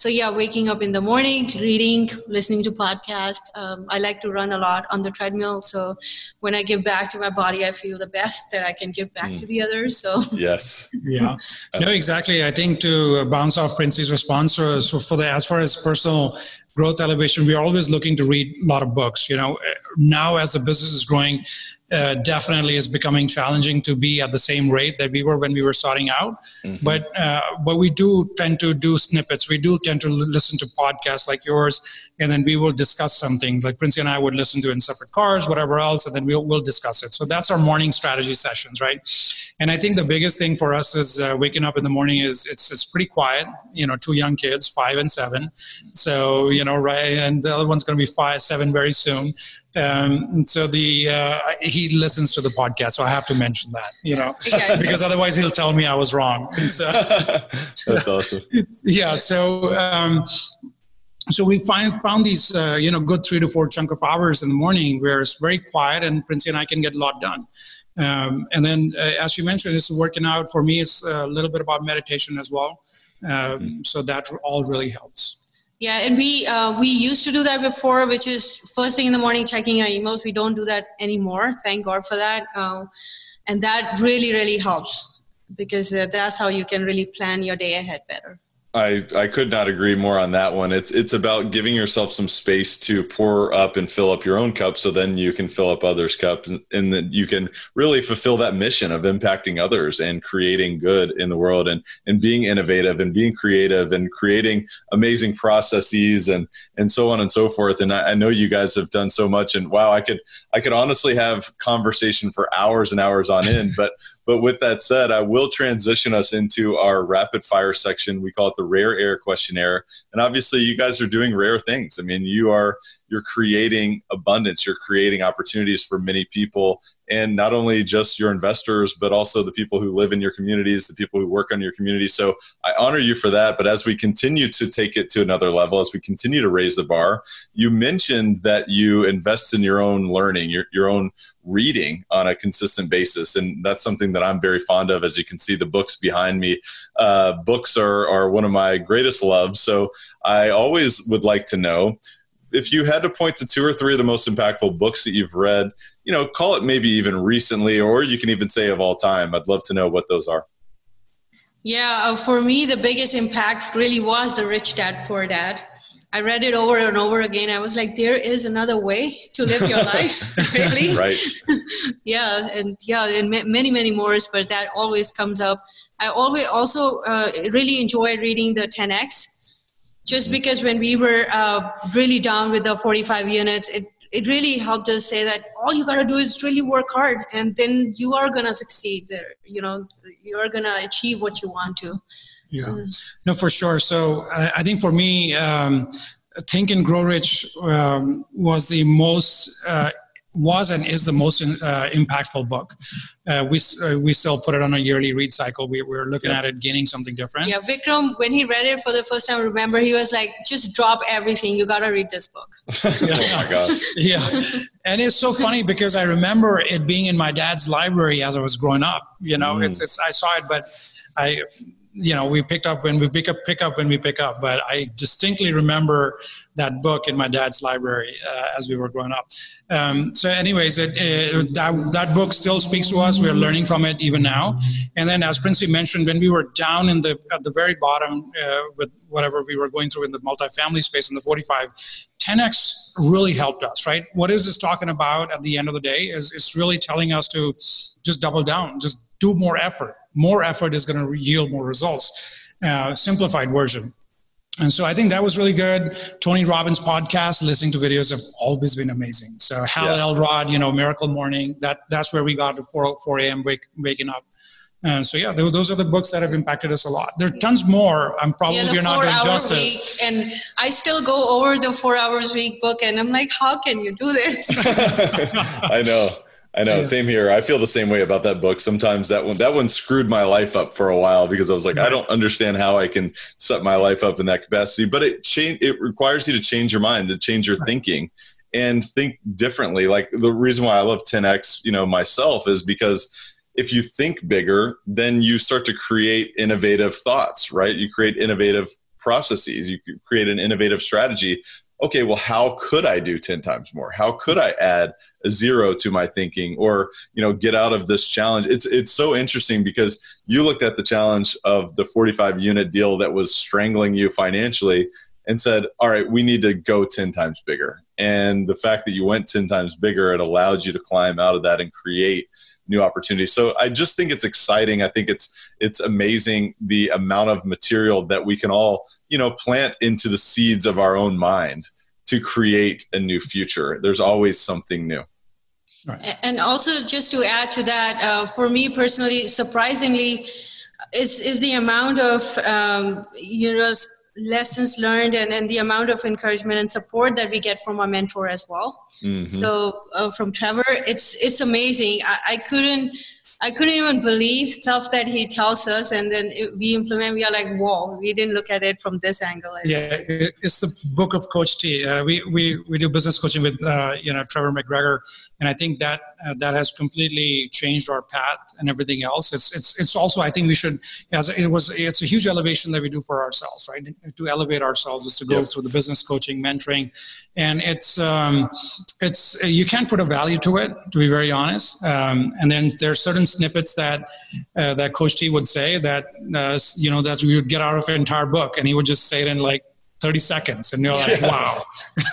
so yeah waking up in the morning reading listening to podcast. Um, i like to run a lot on the treadmill. So when i give back to my body i feel the best that i can give back mm. to the others so.
Yes. [laughs]
Yeah. No exactly. I think to bounce off Princey's response so, so for the as far as personal growth elevation, we're always looking to read a lot of books. You know, now as the business is growing, uh, definitely is becoming challenging to be at the same rate that we were when we were starting out. Mm-hmm. But uh, but we do tend to do snippets. We do tend to listen to podcasts like yours, and then we will discuss something. Like Princey and I would listen to in separate cars, whatever else, and then we'll we'll discuss it. So that's our morning strategy sessions, right? And I think the biggest thing for us is uh, waking up in the morning is it's it's pretty quiet. You know, two young kids, five and seven. So you know, right, and the other one's going to be five, seven very soon. Um, so the uh, he listens to the podcast, so I have to mention that, you know, [laughs] because otherwise he'll tell me I was wrong. [laughs] So,
That's awesome. [laughs]
Yeah. So um, so we find found these uh, you know good three to four chunk of hours in the morning where it's very quiet and Princey and I can get a lot done. Um, and then, uh, as you mentioned, it's working out for me. It's a little bit about meditation as well. Um, mm-hmm. So that all really helps.
Yeah, and we uh, we used to do that before, which is first thing in the morning checking our emails. We don't do that anymore. Thank God for that. Uh, and that really really helps because uh, that's how you can really plan your day ahead better.
I, I could not agree more on that one. It's it's about giving yourself some space to pour up and fill up your own cup, so then you can fill up others' cups, and, then you can really fulfill that mission of impacting others and creating good in the world, and and being innovative and being creative and creating amazing processes and and so on and so forth. And I, I know you guys have done so much, and wow, I could I could honestly have conversation for hours and hours on end, but but with that said, I will transition us into our rapid fire section. We call it the rare air questionnaire. And obviously, you guys are doing rare things. I mean, you are you're creating abundance, you're creating opportunities for many people, and not only just your investors, but also the people who live in your communities, the people who work on your community. So I honor you for that. But as we continue to take it to another level, as we continue to raise the bar, you mentioned that you invest in your own learning, your, your own reading on a consistent basis. And that's something that I'm very fond of. As you can see, the books behind me, uh, books are, are one of my greatest loves. So I always would like to know if you had to point to two or three of the most impactful books that you've read, you know, call it maybe even recently, or you can even say of all time. I'd love to know what those are.
Yeah, uh, for me, the biggest impact really was The Rich Dad Poor Dad. I read it over and over again. I was like, there is another way to live your [laughs] life, [laughs] really?
right. [laughs]
yeah, and yeah, and many, many more, but that always comes up. I always also uh, really enjoy reading the 10X just because when we were uh, really down with the 45 units, it, it really helped us say that all you got to do is really work hard and then you are going to succeed there. You know, you are going to achieve what you want to.
Yeah, mm. no, for sure. So I, I think for me, um, Think and Grow Rich um, was the most uh, was and is the most uh, impactful book. Uh, we uh, we still put it on a yearly read cycle. We, we're looking at it, gaining something different.
Yeah, Vikram, when he read it for the first time, remember he was like, "Just drop everything. You got to read this book." [laughs] [laughs]
yeah. oh my god!
yeah, and it's so funny because I remember it being in my dad's library as I was growing up. You know, mm. it's it's I saw it, but I you know we picked up when we pick up pick up when we pick up but i distinctly remember that book in my dad's library uh, as we were growing up um, so anyways it, it, that, that book still speaks to us we're learning from it even now and then as princey mentioned when we were down in the at the very bottom uh, with whatever we were going through in the multifamily space in the 45 10x really helped us right what is this talking about at the end of the day is it's really telling us to just double down just do more effort. More effort is going to yield more results. Uh, simplified version. And so I think that was really good. Tony Robbins podcast, listening to videos have always been amazing. So Hal yeah. Elrod, you know, Miracle Morning, that that's where we got to 4, 4 a.m. Wake, waking up. And so yeah, those are the books that have impacted us a lot. There are tons more. I'm probably
yeah,
not doing justice.
Week, and I still go over the four hours week book, and I'm like, how can you do this? [laughs]
I know. I know, yeah. same here. I feel the same way about that book. Sometimes that one that one screwed my life up for a while because I was like. I don't understand how I can set my life up in that capacity. But it change it requires you to change your mind, to change your thinking and think differently. Like the reason why I love 10x, you know, myself is because if you think bigger, then you start to create innovative thoughts, right? You create innovative processes, you create an innovative strategy okay, well, how could I do 10 times more? How could I add a zero to my thinking or, you know, get out of this challenge? It's, it's so interesting because you looked at the challenge of the 45 unit deal that was strangling you financially. and said, all right, we need to go 10 times bigger. And the fact that you went 10 times bigger, it allows you to climb out of that and create new opportunities. So I just think it's exciting. I think it's it's amazing the amount of material that we can all, you know, plant into the seeds of our own mind to create a new future. There's always something new.
Right. And also, just to add to that, uh, for me personally, surprisingly, is is the amount of um, you know lessons learned and, and the amount of encouragement and support that we get from our mentor as well. Mm-hmm. So uh, from Trevor, it's it's amazing. I, I couldn't I couldn't even believe stuff that he tells us, and then it, we implement. We are like, whoa, we didn't look at it from this angle.
Yeah, it's the book of Coach T. Uh, we we we do business coaching with uh, you know Trevor McGregor, and I think that uh, that has completely changed our path and everything else. It's it's it's also I think we should as it was it's a huge elevation that we do for ourselves, right? To elevate ourselves is to go yep. through the business coaching, mentoring, and it's um, it's you can't put a value to it to be very honest. Um, and then there's certain snippets that uh, that Coach T would say that uh, you know that we would get out of an entire book, and he would just say it in like 30 seconds and you're like wow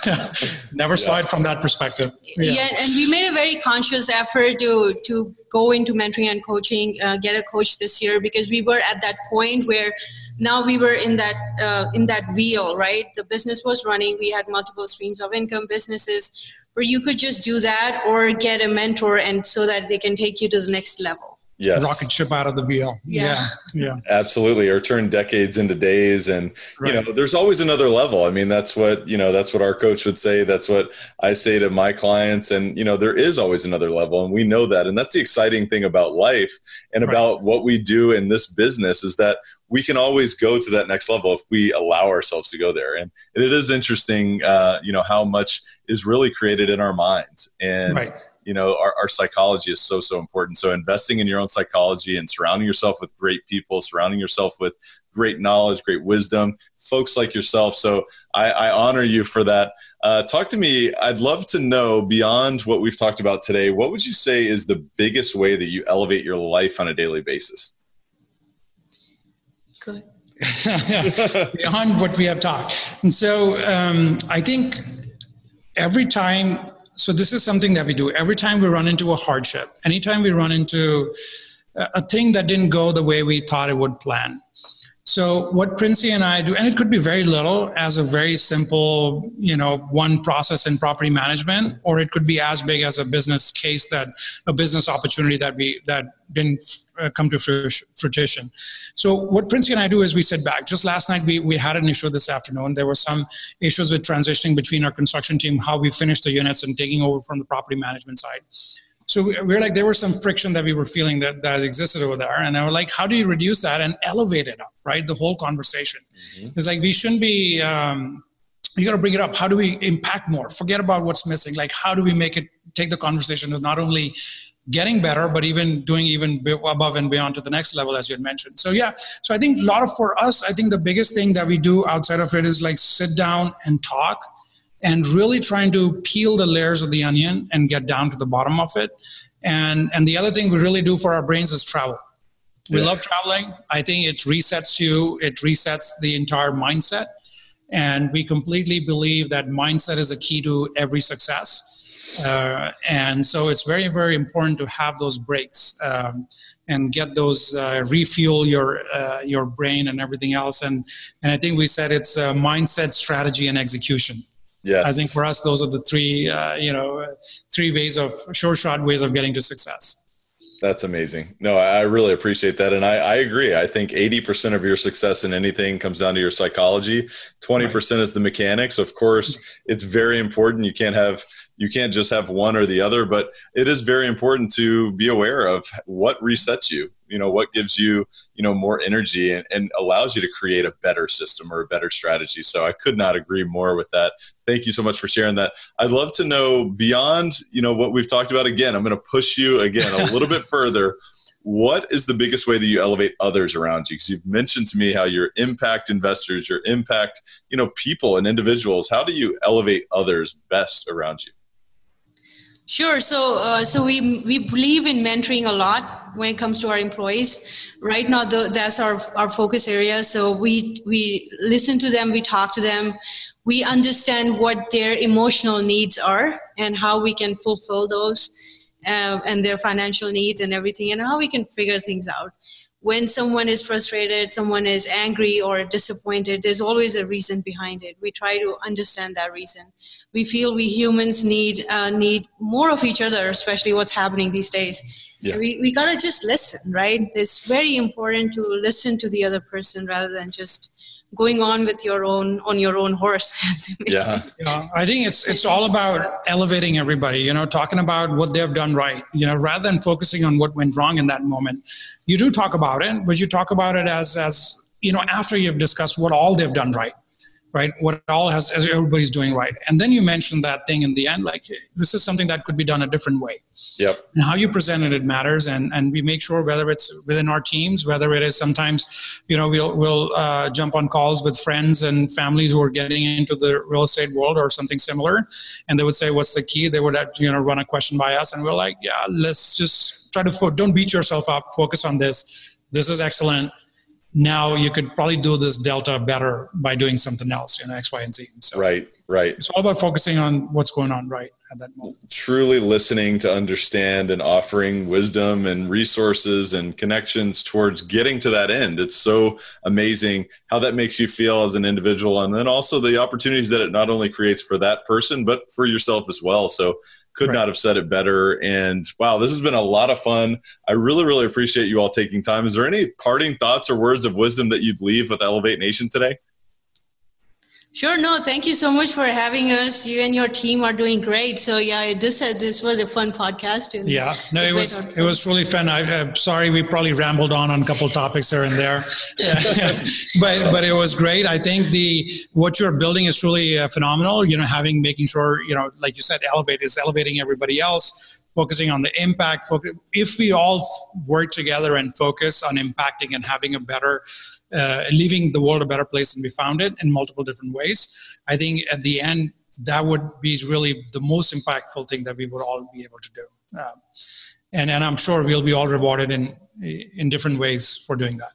[laughs] never yeah. saw it from that perspective
yeah. yeah. and we made a very conscious effort to to go into mentoring and coaching uh, get a coach this year because we were at that point where now we were in that uh, in that wheel right the business was running we had multiple streams of income businesses where you could just do that or get a mentor and so that they can take you to the next level
yes.
rocket ship out of the wheel. Yeah. yeah. yeah. [laughs]
Absolutely. Or turn decades into days. And, right. you know, there's always another level. I mean, that's what, you know, that's what our coach would say. That's what I say to my clients. And, you know, there is always another level. And we know that. And that's the exciting thing about life and right. about what we do in this business is that we can always go to that next level if we allow ourselves to go there. And it is interesting, uh, you know, how much is really created in our minds. And, right you know our, our psychology is so so important. So investing in your own psychology and surrounding yourself with great people surrounding yourself with great knowledge great wisdom folks like yourself. So i, I honor you for that. Uh, talk to me i'd love to know beyond what we've talked about today what would you say is the biggest way that you elevate your life on a daily basis?
Good [laughs]
beyond what we have talked. And so um, i think every time so this is something that we do. Every time we run into a hardship anytime we run into a thing that didn't go the way we thought it would plan so what Princey and I do, and it could be very little as a very simple, you know, one process in property management, or it could be as big as a business case that a business opportunity that we that didn't uh, come to fruition. So what Princey and I do is we sit back. Just last night we we had an issue this afternoon. There were some issues with transitioning between our construction team, how we finished the units, and taking over from the property management side. So we, we like, there was some friction that we were feeling that, that existed over there. And I was like, how do you reduce that and elevate it up, right? The whole conversation. Mm-hmm. It's like, we shouldn't be, um, you got to bring it up. How do we impact more? Forget about what's missing. Like, how do we make it take the conversation of not only getting better, but even doing even above and beyond to the next level, as you had mentioned. So yeah, so I think a lot of for us, I think the biggest thing that we do outside of it is like sit down and talk and really trying to peel the layers of the onion and get down to the bottom of it. And and the other thing we really do for our brains is travel. We yeah. love traveling. I think it resets you, it resets the entire mindset. And we completely believe that mindset is a key to every success. Uh, and so it's very, very important to have those breaks um, and get those uh, refuel your uh, your brain and everything else. And and I think we said it's mindset, strategy, and execution.
Yes.
I think for us, those are the three, uh, you know, three ways of short shot ways of getting to success.
That's amazing. No, I really appreciate that. And I, I, agree. I think 80% of your success in anything comes down to your psychology. 20% right. is the mechanics. Of course, it's very important. You can't have you can't just have one or the other but it is very important to be aware of what resets you you know what gives you you know more energy and, and, allows you to create a better system or a better strategy. So i could not agree more with that. Thank you so much for sharing that. I'd love to know beyond you know what we've talked about again i'm going to push you again a little bit [laughs] further. What is the biggest way that you elevate others around you? Because you've mentioned to me how your impact investors your impact you know people and individuals how do you elevate others best around you
Sure. So, uh, so we we believe in mentoring a lot when it comes to our employees. Right now, the, that's our our focus area. So we we listen to them, we talk to them, we understand what their emotional needs are and how we can fulfill those, uh, and their financial needs and everything, and how we can figure things out when someone is frustrated, someone is angry or disappointed, there's always a reason behind it. We try to understand that reason. We feel we humans need uh, need more of each other, especially what's happening these days. Yeah. We we gotta just listen, right? It's very important to listen to the other person rather than just going on with your own on your own horse. [laughs]
Yeah.
yeah i think it's it's all about elevating everybody you know talking about what they've done right you know rather than focusing on what went wrong in that moment. You do talk about it but you talk about it as as you know after you've discussed what all they've done right right? What all has as everybody's doing right. And then you mentioned that thing in the end like this is something that could be done a different way.
Yep.
And how you present it, it matters and and we make sure whether it's within our teams whether it is sometimes you know we'll we'll uh, jump on calls with friends and families who are getting into the real estate world or something similar and they would say what's the key? They would have, you know run a question by us and we're like yeah let's just try to fo- don't beat yourself up. Focus on this. This is excellent now you could probably do this delta better by doing something else, you know, X, Y, and Z.
So right, right.
It's all about focusing on what's going on right at that moment.
Truly listening to understand and offering wisdom and resources and connections towards getting to that end. It's so amazing how that makes you feel as an individual, and then also the opportunities that it not only creates for that person, but for yourself as well. So could right. not have said it better. And wow, this has been a lot of fun. I really, really appreciate you all taking time. Is there any parting thoughts or words of wisdom that you'd leave with Elevate Nation today?
Sure. No, thank you so much for having us. You and your team are doing great. So yeah, this uh, this was a fun podcast.
yeah. No, it was it was really fun. I, am sorry we probably rambled on on a couple topics here and there, [laughs] [laughs] but but it was great. I think the what you're building is truly uh, phenomenal. You know, having making sure you know, like you said, elevate is elevating everybody else focusing on the impact. If we all work together and focus on impacting and having a better, uh, leaving the world a better place than we found it in multiple different ways, I think at the end that would be really the most impactful thing that we would all be able to do. Um, and and I'm sure we'll be all rewarded in in different ways for doing that.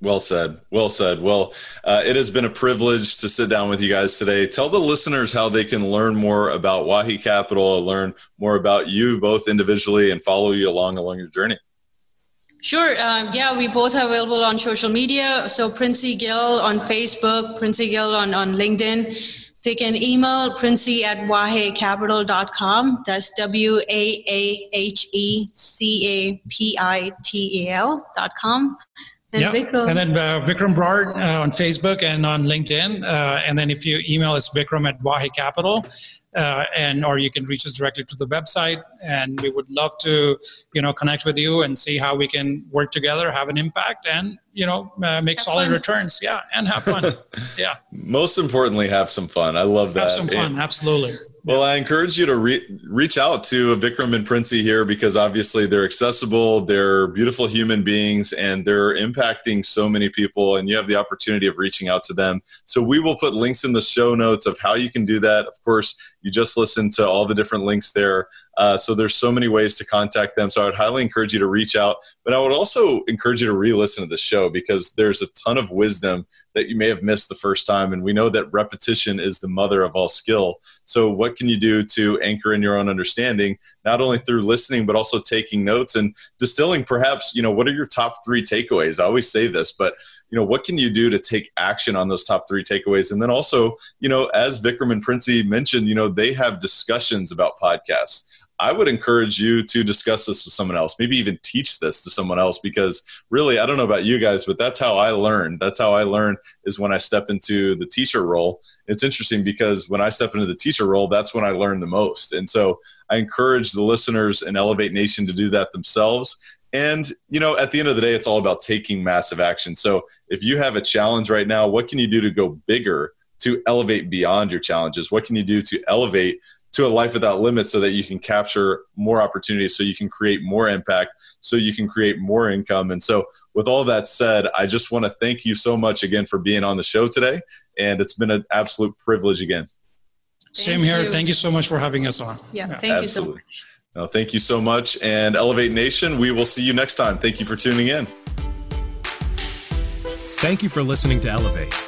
Well said. Well said. Well, uh, it has been a privilege to sit down with you guys today. Tell the listeners how they can learn more about Wahi Capital, learn more about you both individually, and follow you along along your journey.
Sure. Um, yeah, we both are available on social media. So Princey Gill on Facebook, Princey Gill on, on LinkedIn. They can email princey at wahecapital.com. That's W A A H E C A P I T A L.com.
And yep. Vikram. And then uh, Vikram Brar uh, on Facebook and on LinkedIn. Uh, and then if you email us, Vikram at Wahi Capital, uh, and or you can reach us directly to the website. And we would love to, you know, connect with you and see how we can work together, have an impact, and you know, uh, make have solid fun. returns. Yeah, and have fun. [laughs] yeah.
Most importantly, have some fun. I love that.
Have some fun. And, Absolutely.
Well, I encourage you to re- reach out to Vikram and Princey here because obviously they're accessible, they're beautiful human beings, and they're impacting so many people. And you have the opportunity of reaching out to them. So we will put links in the show notes of how you can do that. Of course, you just listen to all the different links there. Uh, so there's so many ways to contact them. So I would highly encourage you to reach out, but I would also encourage you to re-listen to the show because there's a ton of wisdom that you may have missed the first time. And we know that repetition is the mother of all skill. So what can you do to anchor in your own understanding, not only through listening, but also taking notes and distilling perhaps, you know, what are your top three takeaways? I always say this, but you know what can you do to take action on those top three takeaways and then also you know as vikram and princey mentioned you know they have discussions about podcasts I would encourage you to discuss this with someone else, maybe even teach this to someone else because really, I don't know about you guys, but that's how I learn. That's how I learn is when I step into the teacher role. It's interesting because when I step into the teacher role, that's when I learn the most. And so I encourage the listeners in Elevate Nation to do that themselves. And, you know, at the end of the day, it's all about taking massive action. So if you have a challenge right now, what can you do to go bigger to elevate beyond your challenges? What can you do to elevate to a life without limits so that you can capture more opportunities so you can create more impact so you can create more income and so with all that said i just want to thank you so much again for being on the show today and it's been an absolute privilege again
Same here. You. Thank you so much for having us on.
Yeah, yeah. thank Absolutely. you so much.
No, thank you so much. And Elevate Nation, we will see you next time. Thank you for tuning in.
Thank you for listening to Elevate.